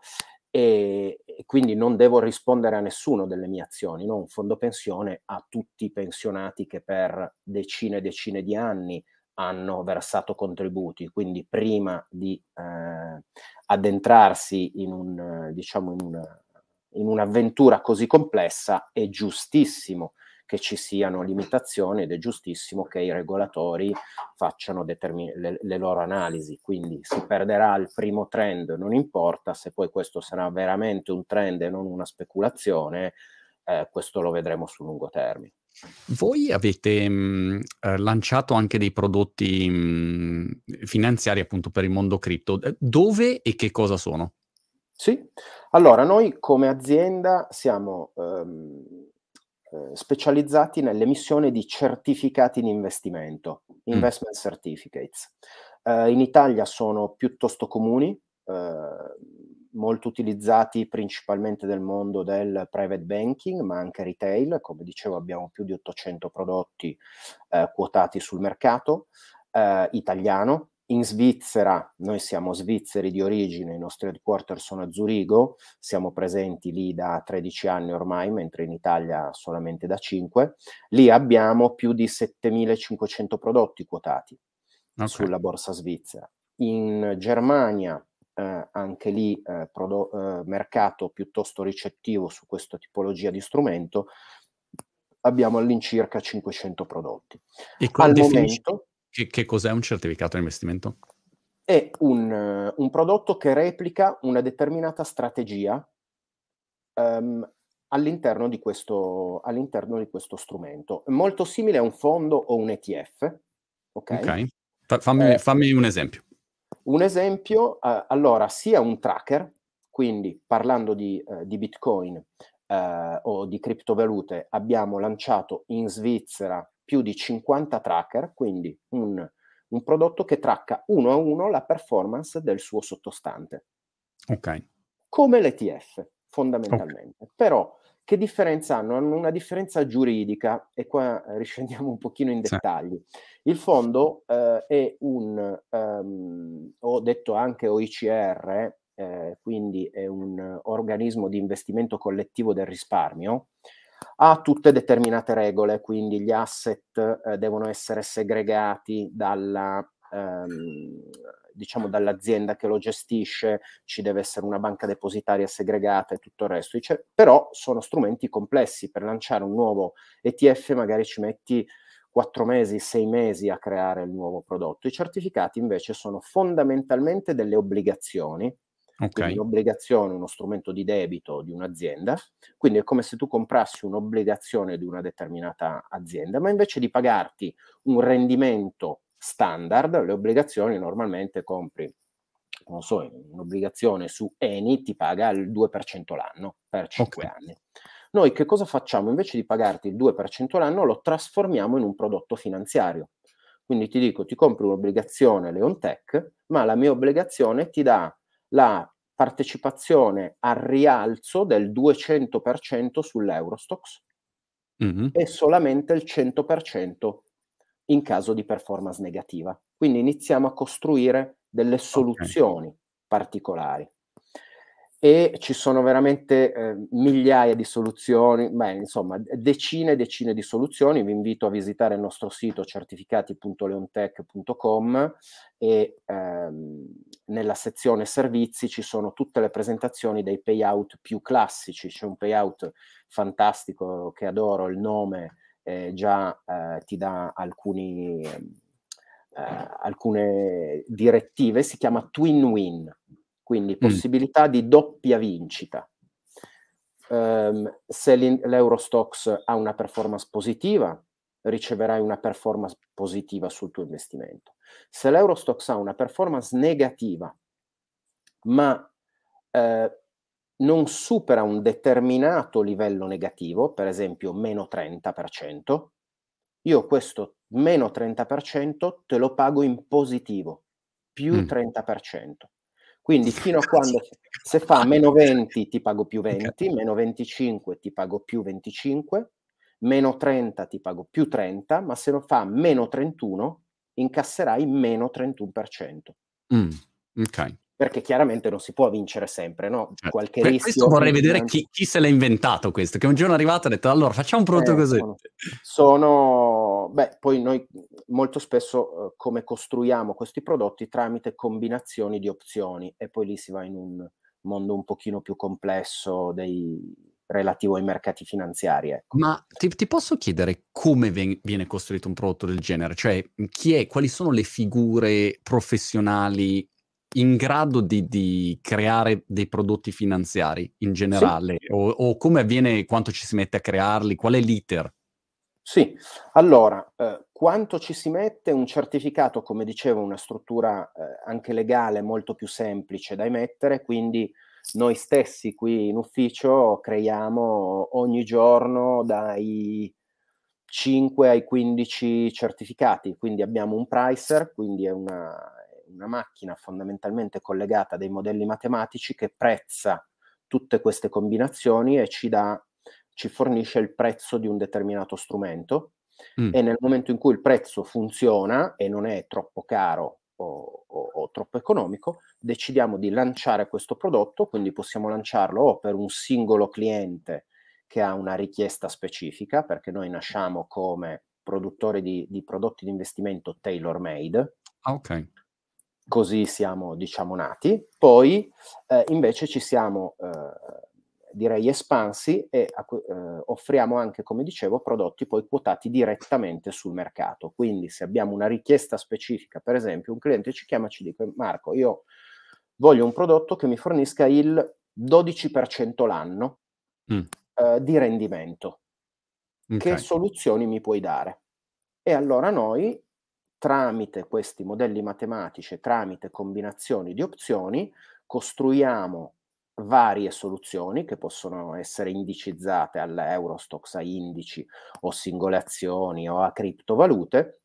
e, quindi non devo rispondere a nessuno delle mie azioni. No? Un fondo pensione a tutti i pensionati che per decine e decine di anni hanno versato contributi, quindi prima di eh, addentrarsi in, un, diciamo in, una, in un'avventura così complessa è giustissimo che ci siano limitazioni ed è giustissimo che i regolatori facciano determin- le, le, loro analisi. Quindi si perderà il primo trend, non importa se poi questo sarà veramente un trend e non una speculazione, eh, questo lo vedremo sul lungo termine. Voi avete mh, eh, lanciato anche dei prodotti mh, finanziari appunto per il mondo cripto. Eh, dove e che cosa sono? Sì, allora noi come azienda siamo ehm, eh, specializzati nell'emissione di certificati di investimento, mm. investment mm. certificates. Eh, in Italia sono piuttosto comuni, eh, molto utilizzati principalmente nel mondo del private banking, ma anche retail. Come dicevo, abbiamo più di 800 prodotti eh, quotati sul mercato eh, italiano, in Svizzera, noi siamo svizzeri di origine, i nostri headquarter sono a Zurigo, siamo presenti lì da 13 anni ormai, mentre in Italia solamente da 5. Lì abbiamo più di 7500 prodotti quotati okay. sulla borsa svizzera. In Germania, eh, anche lì eh, prodo- eh, mercato piuttosto ricettivo su questa tipologia di strumento, abbiamo all'incirca 500 prodotti. E Al momento che, che cos'è un certificato di investimento? È un, un prodotto che replica una determinata strategia um, all'interno, di questo, all'interno di questo strumento. Molto simile a un fondo o un ETF. Ok. okay. Fammi, eh, fammi, un esempio. Un esempio, uh, allora, sia un tracker, quindi parlando di, uh, di Bitcoin uh, o di criptovalute, abbiamo lanciato in Svizzera più di 50 tracker, quindi un, un prodotto che tracca uno a uno la performance del suo sottostante. Ok. Come l'ETF, fondamentalmente. Okay. Però che differenza hanno? Hanno una differenza giuridica e qua riscendiamo un pochino in dettagli. Il fondo eh, è un, um, ho detto anche OICR, eh, quindi è un organismo di investimento collettivo del risparmio, ha tutte determinate regole, quindi gli asset eh, devono essere segregati dalla, ehm, diciamo dall'azienda che lo gestisce, ci deve essere una banca depositaria segregata e tutto il resto. Dice, però sono strumenti complessi, per lanciare un nuovo ETF magari ci metti quattro mesi, sei mesi a creare il nuovo prodotto. I certificati invece sono fondamentalmente delle obbligazioni Okay. Quindi un'obbligazione, uno strumento di debito di un'azienda, quindi è come se tu comprassi un'obbligazione di una determinata azienda, ma invece di pagarti un rendimento standard, le obbligazioni normalmente compri, non so, un'obbligazione su Eni ti paga il 2% l'anno per 5 okay. anni. Noi che cosa facciamo? Invece di pagarti il 2% l'anno, lo trasformiamo in un prodotto finanziario. Quindi ti dico, ti compri un'obbligazione Leontech, ma la mia obbligazione ti dà la partecipazione al rialzo del 200% sull'Eurostox mm-hmm. e solamente il 100% in caso di performance negativa. Quindi iniziamo a costruire delle soluzioni okay. particolari e ci sono veramente eh, migliaia di soluzioni, beh, insomma, decine e decine di soluzioni. Vi invito a visitare il nostro sito certificati.leontech.com e ehm, nella sezione servizi ci sono tutte le presentazioni dei payout più classici. C'è un payout fantastico che adoro, il nome eh, già eh, ti dà alcuni, eh, alcune direttive, si chiama Twin Win quindi mm. possibilità mm. di doppia vincita. Um, se l'Eurostox ha una performance positiva, riceverai una performance positiva sul tuo investimento. Se l'Eurostox ha una performance negativa, ma eh, non supera un determinato livello negativo, per esempio meno 30%, io questo meno 30% te lo pago in positivo, più mm. 30%. Quindi fino a quando se fa meno 20 ti pago più 20, okay. meno 25 ti pago più 25, meno 30 ti pago più 30, ma se lo fa meno 31 incasserai meno 31%. Mm, ok perché chiaramente non si può vincere sempre, no? Certo. Qualche que- rischio. Questo vorrei vedere chi, chi, se l'ha inventato questo, che un giorno è arrivato e ha detto allora facciamo un prodotto eh, così. Sono, sono, beh, poi noi molto spesso eh, come costruiamo questi prodotti tramite combinazioni di opzioni e poi lì si va in un mondo un pochino più complesso dei, relativo ai mercati finanziari. Ecco. Ma ti, ti, posso chiedere come ven- viene costruito un prodotto del genere? Cioè, chi è, quali sono le figure professionali in grado di, di, creare dei prodotti finanziari in generale? Sì. O, o, come avviene, quanto ci si mette a crearli? Qual è l'iter? Sì, allora, eh, quanto ci si mette? Un certificato, come dicevo, una struttura eh, anche legale molto più semplice da emettere, quindi noi stessi qui in ufficio creiamo ogni giorno dai 5 ai 15 certificati, quindi abbiamo un pricer, quindi è una, una macchina fondamentalmente collegata a dei modelli matematici che prezza tutte queste combinazioni e ci dà ci fornisce il prezzo di un determinato strumento mm. e nel momento in cui il prezzo funziona e non è troppo caro o, o, o, troppo economico, decidiamo di lanciare questo prodotto, quindi possiamo lanciarlo o per un singolo cliente che ha una richiesta specifica, perché noi nasciamo come produttori di, di prodotti di investimento tailor made. Ah, ok così siamo, diciamo, nati. Poi eh, invece ci siamo, eh, direi, espansi e eh, offriamo anche, come dicevo, prodotti poi quotati direttamente sul mercato. Quindi se abbiamo una richiesta specifica, per esempio, un cliente ci chiama e ci dice, Marco, io voglio un prodotto che mi fornisca il 12% l'anno mm. Eh, di rendimento. Okay. Che soluzioni mi puoi dare? E allora noi tramite questi modelli matematici, tramite combinazioni di opzioni, costruiamo varie soluzioni che possono essere indicizzate all'Eurostox, a indici o singole azioni o a criptovalute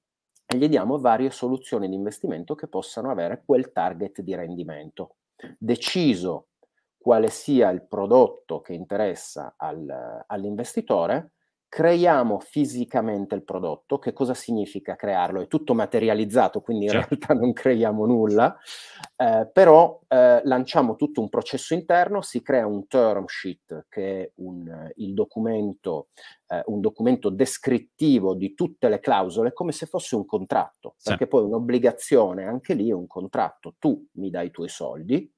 e gli diamo varie soluzioni di investimento che possano avere quel target di rendimento. Deciso quale sia il prodotto che interessa al, all'investitore, creiamo fisicamente il prodotto. Che cosa significa crearlo? È tutto materializzato, quindi in certo. realtà non creiamo nulla, eh, però eh, lanciamo tutto un processo interno, si crea un term sheet che è un, il documento, eh, un documento descrittivo di tutte le clausole come se fosse un contratto, sì. perché poi un'obbligazione anche lì è un contratto. Tu mi dai i tuoi soldi,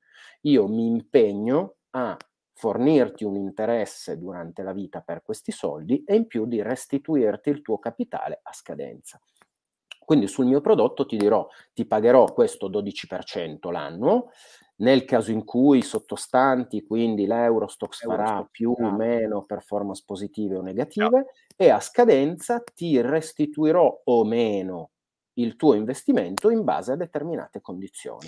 io mi impegno a fornirti un interesse durante la vita per questi soldi e in più di restituirti il tuo capitale a scadenza. Quindi sul mio prodotto ti dirò, ti pagherò questo 12% l'anno, nel caso in cui i sottostanti, quindi l'Eurostox farà più o meno performance positive o negative, no. e a scadenza ti restituirò o meno il tuo investimento in base a determinate condizioni.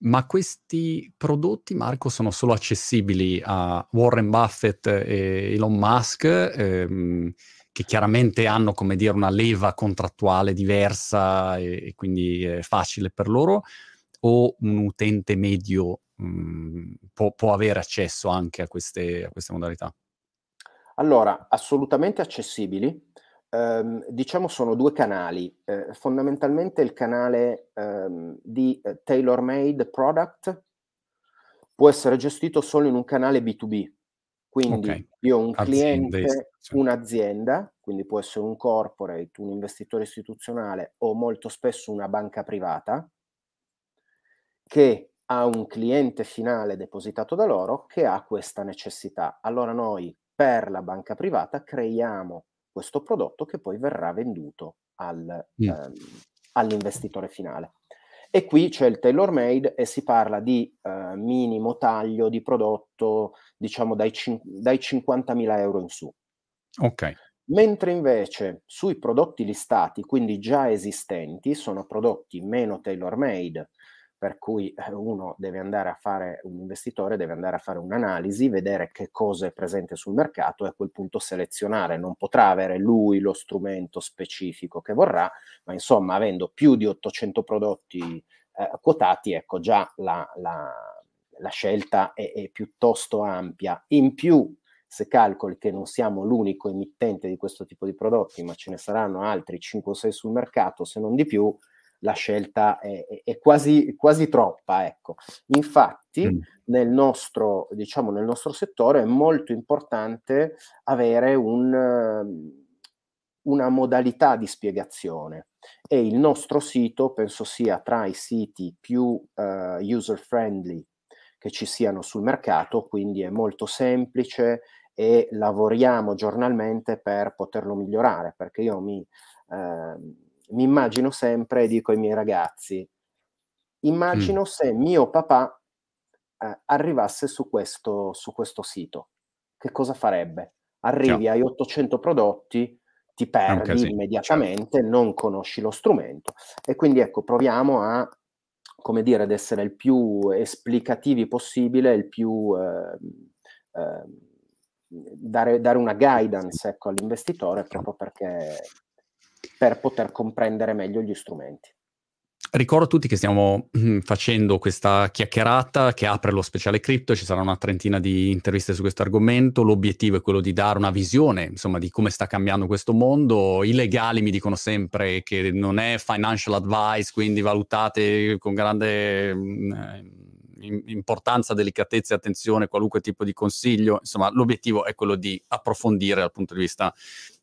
Ma questi prodotti, Marco, sono solo accessibili a Warren Buffett e Elon Musk, ehm, che chiaramente hanno, come dire, una leva contrattuale diversa e, e quindi è facile per loro, o un utente medio mh, mhmm, può, può, avere accesso anche a queste, a queste modalità? Allora, assolutamente accessibili ehm, diciamo sono due canali, eh, fondamentalmente il canale ehm, di eh, tailor made product può essere gestito solo in un canale B2B, quindi okay. io ho un cliente, Aziende, un'azienda, quindi può essere un corporate, un investitore istituzionale o molto spesso una banca privata, che ha un cliente finale depositato da loro che ha questa necessità. Allora noi per la banca privata creiamo questo prodotto che poi verrà venduto al, mm. ehm, all'investitore finale. E qui c'è il tailor made e si parla di eh, minimo taglio di prodotto, diciamo dai, cin- dai 50.000 euro in su. Ok. Mentre invece sui prodotti listati, quindi già esistenti, sono prodotti meno tailor made, per cui eh, uno deve andare a fare, un investitore deve andare a fare un'analisi, vedere che cosa è presente sul mercato e a quel punto selezionare. Non potrà avere lui lo strumento specifico che vorrà, ma insomma avendo più di 800 prodotti eh, quotati, ecco già la, la, la scelta è, è piuttosto ampia. In più, se calcoli che non siamo l'unico emittente di questo tipo di prodotti, ma ce ne saranno altri 5 o 6 sul mercato, se non di più, la scelta è, è quasi, quasi, troppa. Ecco. Infatti, mm. nel, nostro, diciamo, nel nostro settore è molto importante avere un, una modalità di spiegazione e il nostro sito penso sia tra i siti più uh, user friendly che ci siano sul mercato, quindi è molto semplice e lavoriamo giornalmente per poterlo migliorare, perché io mi, eh, mi immagino sempre e dico ai miei ragazzi, immagino mm. se mio papà eh, arrivasse su questo, su questo sito, che cosa farebbe? Arrivi Ciao. ai 800 prodotti, ti perdi immediatamente, certo. non conosci lo strumento e quindi ecco, proviamo a come dire, ad essere il più esplicativi possibile, il più eh, eh, dare, dare, una guidance ecco, all'investitore proprio perché per poter comprendere meglio gli strumenti. Ricordo a tutti che stiamo mm, facendo questa chiacchierata che apre lo speciale cripto, ci sarà una trentina di interviste su questo argomento, l'obiettivo è quello di dare una visione, insomma, di come sta cambiando questo mondo. I legali mi dicono sempre che non è financial advice, quindi valutate con grande mm, importanza, delicatezza e attenzione qualunque tipo di consiglio. Insomma, l'obiettivo è quello di approfondire dal punto di vista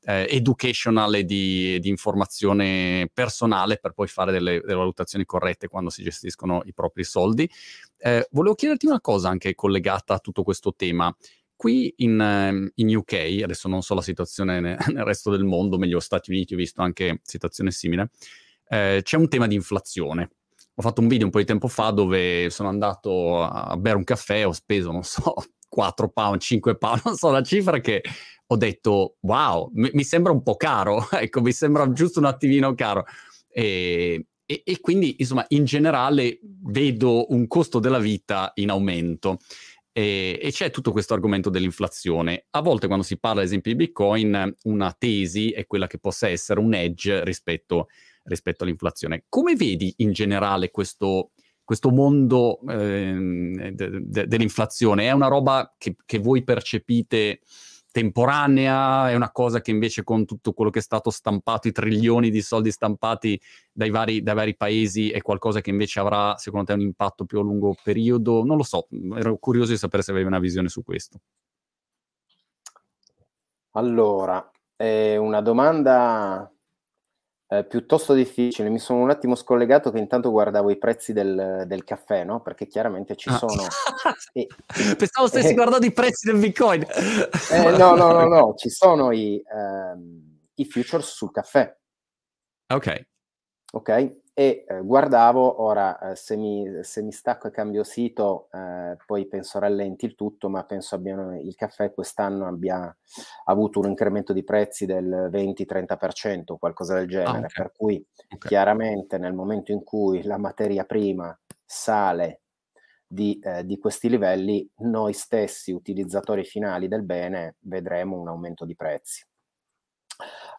eh, educational e di, di, informazione personale per poi fare delle, delle, valutazioni corrette quando si gestiscono i propri soldi. Eh, volevo chiederti una cosa anche collegata a tutto questo tema. Qui in, ehm, in, UK, adesso non so la situazione nel, nel resto del mondo, meglio Stati Uniti, ho visto anche situazione simile, eh, c'è un tema di inflazione ho fatto un video un po' di tempo fa dove sono andato a bere un caffè, ho speso, non so, 4 pound, 5 pound, non so la cifra che ho detto, wow, mi, sembra un po' caro, ecco, mi sembra giusto un attimino caro. E, e, e, quindi, insomma, in generale vedo un costo della vita in aumento. E, e, c'è tutto questo argomento dell'inflazione. A volte quando si parla, ad esempio, di Bitcoin, una tesi è quella che possa essere un edge rispetto a rispetto all'inflazione. Come vedi in generale questo, questo mondo eh, de, de, dell'inflazione? È una roba che, che, voi percepite temporanea? È una cosa che invece con tutto quello che è stato stampato, i trilioni di soldi stampati dai vari, dai vari paesi, è qualcosa che invece avrà secondo te un impatto più a lungo periodo? Non lo so, ero curioso di sapere se avevi una visione su questo. Allora, è una domanda eh, piuttosto difficile. Mi sono un attimo scollegato che intanto guardavo i prezzi del, del caffè, no? Perché chiaramente ci ah. sono... e, Pensavo stessi eh, guardando i prezzi del Bitcoin. eh, no, no, no, no, ci sono i, ehm, i futures sul caffè. Ok. Ok, e eh, guardavo, ora eh, se, mi, se, mi, stacco e cambio sito, eh, poi penso rallenti il tutto, ma penso abbiano, il caffè quest'anno abbia avuto un incremento di prezzi del 20-30%, qualcosa del ah, genere, ah, okay. per cui okay. chiaramente nel momento in cui la materia prima sale di, eh, di questi livelli, noi stessi utilizzatori finali del bene vedremo un aumento di prezzi.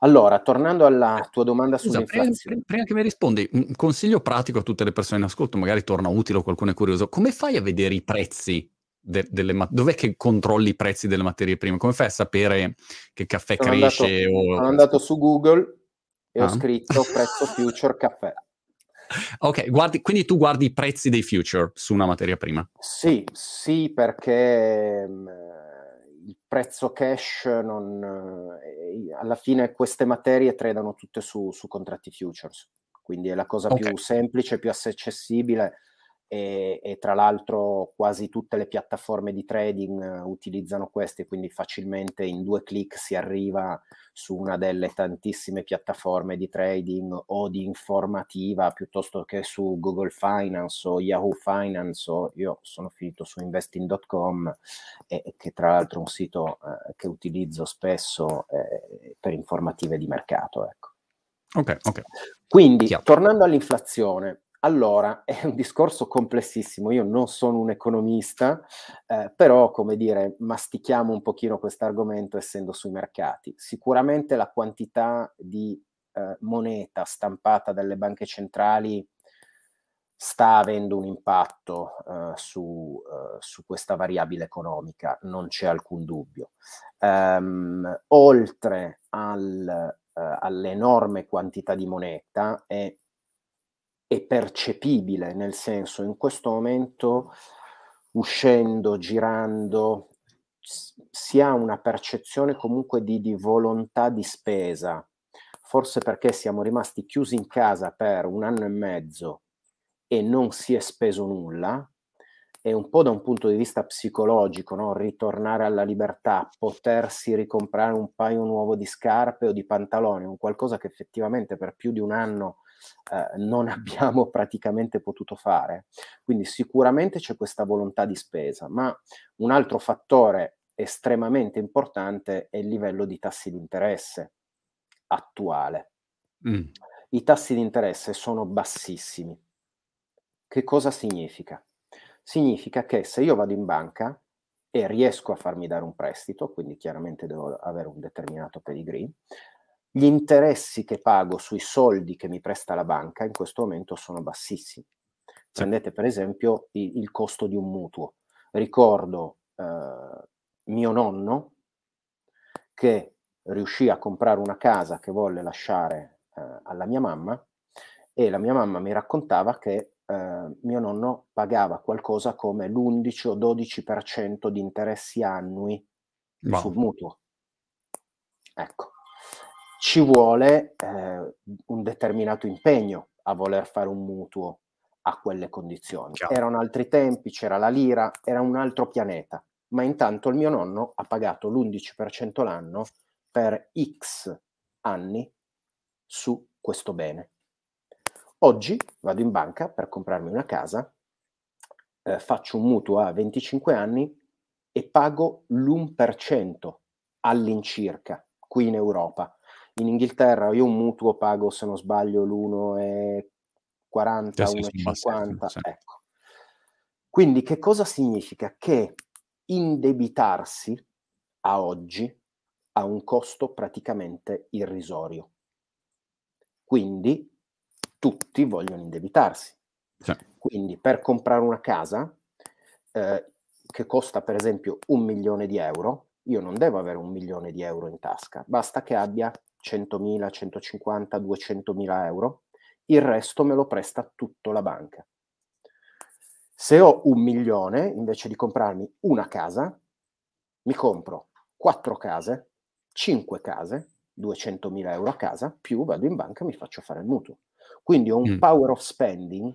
Allora, tornando alla tua domanda Scusa, sull'inflazione. Prima, prima, che mi rispondi, un consiglio pratico a tutte le persone in ascolto, magari torna utile o qualcuno è curioso. Come fai a vedere i prezzi de- delle dov'è che controlli i prezzi delle materie prime? Come fai a sapere che caffè sono cresce? Andato, o... Sono andato su Google e ah. ho scritto prezzo future caffè. Ok, guardi, quindi tu guardi i prezzi dei future su una materia prima? Sì, sì, perché mm, il prezzo cash non, eh, alla fine queste materie tradano tutte su, su contratti futures, quindi è la cosa okay. più semplice, più accessibile e, e, tra l'altro quasi tutte le piattaforme di trading uh, utilizzano queste, quindi facilmente in due clic si arriva su una delle tantissime piattaforme di trading o di informativa piuttosto che su Google Finance o Yahoo Finance o io sono finito su investing.com e, che tra l'altro è un sito uh, che utilizzo spesso eh, per informative di mercato. Ecco. Ok, ok. Quindi, Chiaro. tornando all'inflazione, allora, è un discorso complessissimo. Io non sono un economista, eh, però, come dire, mastichiamo un pochino questo argomento essendo sui mercati. Sicuramente la quantità di eh, moneta stampata dalle banche centrali sta avendo un impatto uh, su, uh, su, questa variabile economica, non c'è alcun dubbio. Um, oltre al, uh, all'enorme quantità di moneta è, è, percepibile, nel senso in questo momento uscendo, girando, si ha una percezione comunque di, di volontà di spesa, forse perché siamo rimasti chiusi in casa per un anno e mezzo e non si è speso nulla, e un po' da un punto di vista psicologico, no? ritornare alla libertà, potersi ricomprare un paio nuovo di scarpe o di pantaloni, un qualcosa che effettivamente per più di un anno eh, non abbiamo praticamente potuto fare. Quindi sicuramente c'è questa volontà di spesa, ma un altro fattore estremamente importante è il livello di tassi di interesse attuale. Mm. I tassi di interesse sono bassissimi che cosa significa? Significa che se io vado in banca e riesco a farmi dare un prestito, quindi chiaramente devo avere un determinato pedigree, gli interessi che pago sui soldi che mi presta la banca in questo momento sono bassissimi. Prendete per esempio il, il costo di un mutuo. Ricordo eh, mio nonno che riuscì a comprare una casa che volle lasciare eh, alla mia mamma e la mia mamma mi raccontava che eh, mio nonno pagava qualcosa come l'11 o 12% di interessi annui wow. sul mutuo. Ecco, ci vuole eh, un determinato impegno a voler fare un mutuo a quelle condizioni. Chiaro. Erano altri tempi, c'era la lira, era un altro pianeta, ma intanto il mio nonno ha pagato l'11% l'anno per X anni su questo bene. Oggi vado in banca per comprarmi una casa, eh, faccio un mutuo a 25 anni e pago l'1% all'incirca qui in Europa. In Inghilterra io un mutuo pago, se non sbaglio, l'1,40, 1,50. Sì. Ecco. Quindi che cosa significa? Che indebitarsi a oggi ha un costo praticamente irrisorio. Quindi tutti vogliono indebitarsi. Sì. Quindi per comprare una casa eh, che costa per esempio un milione di euro, io non devo avere un milione di euro in tasca, basta che abbia 100.000, 150, 200.000 euro, il resto me lo presta tutto la banca. Se ho un milione, invece di comprarmi una casa, mi compro quattro case, cinque case, 200.000 euro a casa, più vado in banca e mi faccio fare il mutuo. Quindi ho un mm. power of spending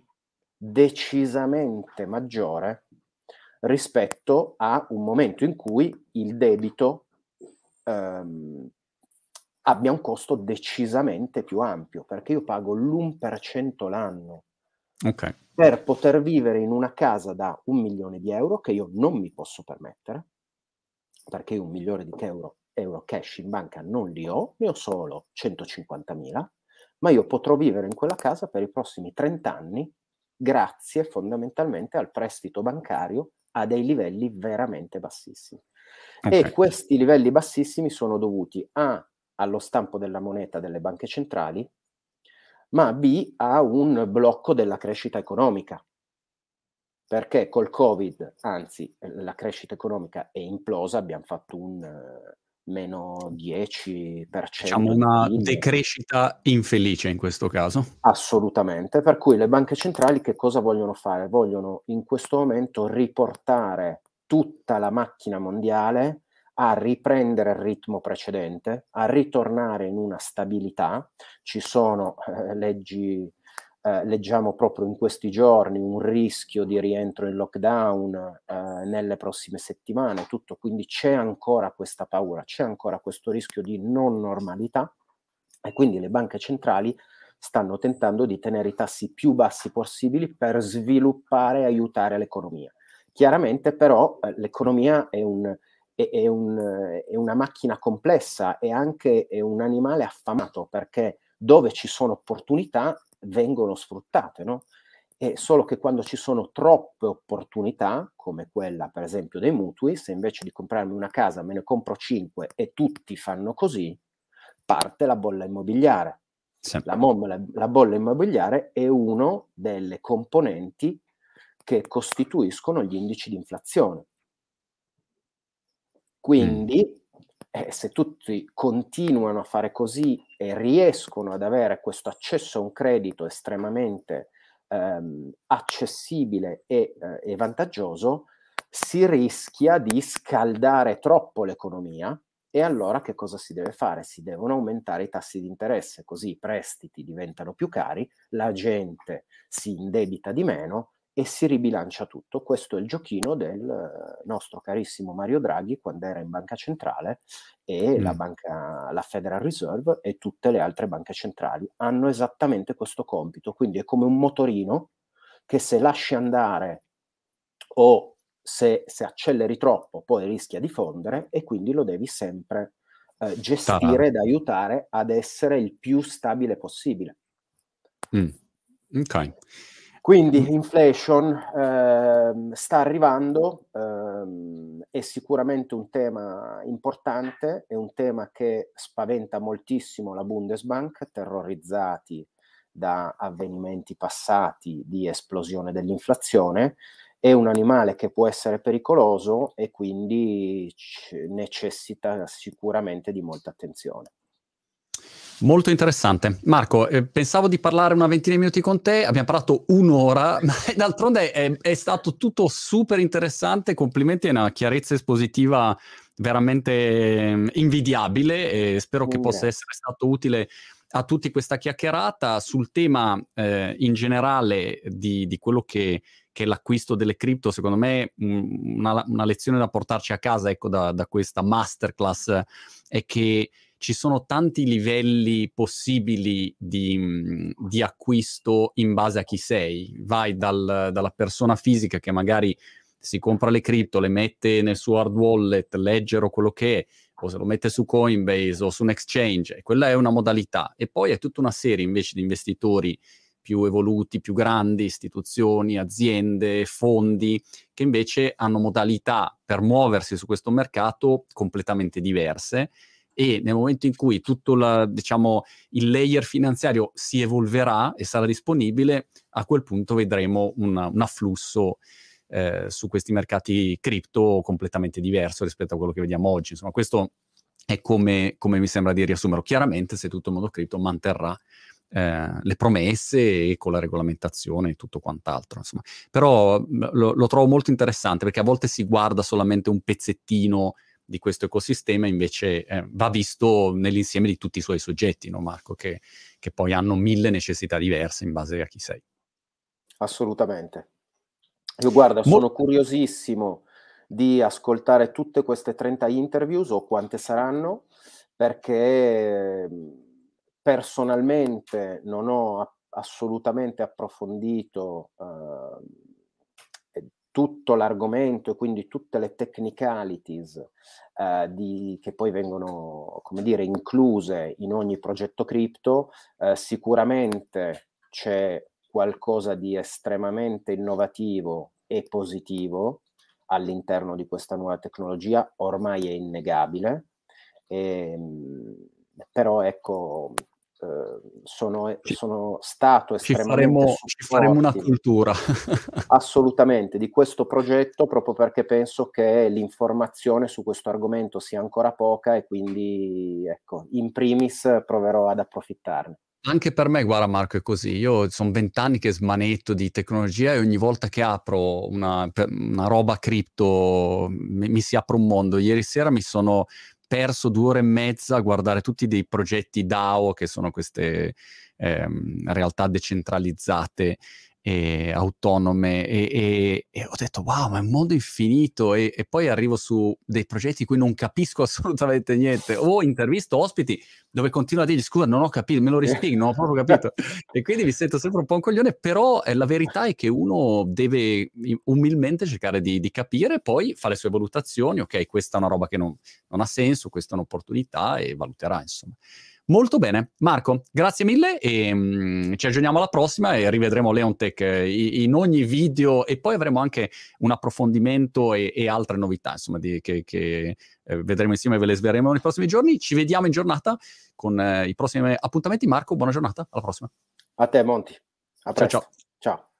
decisamente maggiore rispetto a un momento in cui il debito ehm, abbia un costo decisamente più ampio, perché io pago l'1% l'anno okay. per poter vivere in una casa da un milione di euro che io non mi posso permettere, perché un milione di euro, euro cash in banca non li ho, ne ho solo 150 mila ma io potrò vivere in quella casa per i prossimi 30 anni grazie fondamentalmente al prestito bancario a dei livelli veramente bassissimi. Okay. E questi livelli bassissimi sono dovuti A allo stampo della moneta delle banche centrali, ma B a un blocco della crescita economica. Perché col Covid, anzi, la crescita economica è implosa, abbiamo fatto un, meno 10%. Diciamo una decrescita infelice in questo caso. Assolutamente, per cui le banche centrali che cosa vogliono fare? Vogliono in questo momento riportare tutta la macchina mondiale a riprendere il ritmo precedente, a ritornare in una stabilità. Ci sono eh, leggi eh, leggiamo proprio in questi giorni un rischio di rientro in lockdown eh, nelle prossime settimane, tutto, quindi c'è ancora questa paura, c'è ancora questo rischio di non normalità e quindi le banche centrali stanno tentando di tenere i tassi più bassi possibili per sviluppare e aiutare l'economia. Chiaramente però eh, l'economia è, un, è, è, un, è, una macchina complessa e anche è un animale affamato perché dove ci sono opportunità vengono sfruttate, no? è solo che quando ci sono troppe opportunità, come quella per esempio dei mutui, se invece di comprarmi una casa me ne compro 5 e tutti fanno così, parte la bolla immobiliare. La, la, la bolla immobiliare è una delle componenti che costituiscono gli indici di inflazione. Quindi, mm. eh, se tutti continuano a fare così e riescono ad avere questo accesso a un credito estremamente ehm, accessibile e, eh, e vantaggioso, si rischia di scaldare troppo l'economia e allora che cosa si deve fare? Si devono aumentare i tassi di interesse, così i prestiti diventano più cari, la gente si indebita di meno e si ribilancia tutto. Questo è il giochino del nostro carissimo Mario Draghi quando era in banca centrale e mm. la, banca, la Federal Reserve e tutte le altre banche centrali hanno esattamente questo compito. Quindi è come un motorino che se lasci andare o se, se acceleri troppo poi rischia di fondere e quindi lo devi sempre eh, gestire ed aiutare ad essere il più stabile possibile. Mm. Ok. Quindi inflation eh, sta arrivando, eh, è sicuramente un tema importante, è un tema che spaventa moltissimo la Bundesbank, terrorizzati da avvenimenti passati di esplosione dell'inflazione. È un animale che può essere pericoloso e quindi necessita sicuramente di molta attenzione. Molto interessante. Marco, eh, pensavo di parlare una ventina di minuti con te, abbiamo parlato un'ora, ma d'altronde è, è stato tutto super interessante, complimenti, è una chiarezza espositiva veramente ehm, invidiabile e spero che possa essere stato utile a tutti questa chiacchierata sul tema eh, in generale di, di quello che, che, è l'acquisto delle cripto, secondo me una, una, lezione da portarci a casa ecco, da, da questa masterclass è che ci sono tanti livelli possibili di, mhmm, di acquisto in base a chi sei. Vai dal, dalla persona fisica che magari si compra le cripto, le mette nel suo hard wallet, ledger o quello che è, o se lo mette su Coinbase o su un exchange, quella è una modalità. E poi è tutta una serie invece di investitori più evoluti, più grandi, istituzioni, aziende, fondi, che invece hanno modalità per muoversi su questo mercato completamente diverse e nel momento in cui tutto la, diciamo, il layer finanziario si evolverà e sarà disponibile, a quel punto vedremo una, un afflusso eh, su questi mercati cripto completamente diverso rispetto a quello che vediamo oggi. Insomma, questo è come, come mi sembra di riassumerlo. Chiaramente, se tutto il mondo cripto manterrà eh, le promesse e con la regolamentazione e tutto quant'altro. Insomma. Però lo, lo, trovo molto interessante perché a volte si guarda solamente un pezzettino di questo ecosistema invece eh, va visto nell'insieme di tutti i suoi soggetti, no Marco? Che, che poi hanno mille necessità diverse in base a chi sei. Assolutamente. Io guarda, sono Mo- curiosissimo di ascoltare tutte queste 30 interviews o quante saranno, perché personalmente non ho assolutamente approfondito uh, tutto l'argomento e quindi tutte le technicalities eh, di, che poi vengono, come dire, incluse in ogni progetto cripto, eh, sicuramente c'è qualcosa di estremamente innovativo e positivo all'interno di questa nuova tecnologia, ormai è innegabile, e, ehm, però ecco, sono, sono, stato estremamente ci faremo, ci faremo una cultura assolutamente di questo progetto proprio perché penso che l'informazione su questo argomento sia ancora poca e quindi ecco in primis proverò ad approfittarne anche per me, guarda Marco, è così. Io sono vent'anni che smanetto di tecnologia e ogni volta che apro una, una roba cripto mi, mi, si apre un mondo. Ieri sera mi sono perso due ore e mezza a guardare tutti dei progetti DAO, che sono queste ehm, realtà decentralizzate e autonome e, e, e, ho detto wow ma è un mondo infinito! E, e, poi arrivo su dei progetti in cui non capisco assolutamente niente. O intervisto ospiti dove continuo a dirgli scusa non ho capito me lo rispieghi non ho proprio capito. E quindi mi sento sempre un po' un coglione però eh, la verità è che uno deve umilmente cercare di, di, capire poi fa le sue valutazioni ok questa è una roba che non, non ha senso questa è un'opportunità e valuterà insomma Molto bene, Marco, grazie mille e um, ci aggiorniamo alla prossima e rivedremo Leontech eh, in ogni video e poi avremo anche un approfondimento e, e altre novità, insomma, di, che, che eh, vedremo insieme e ve le sveleremo nei prossimi giorni. Ci vediamo in giornata con eh, i prossimi appuntamenti. Marco, buona giornata, alla prossima. A te, Monti. A presto. ciao. ciao. ciao.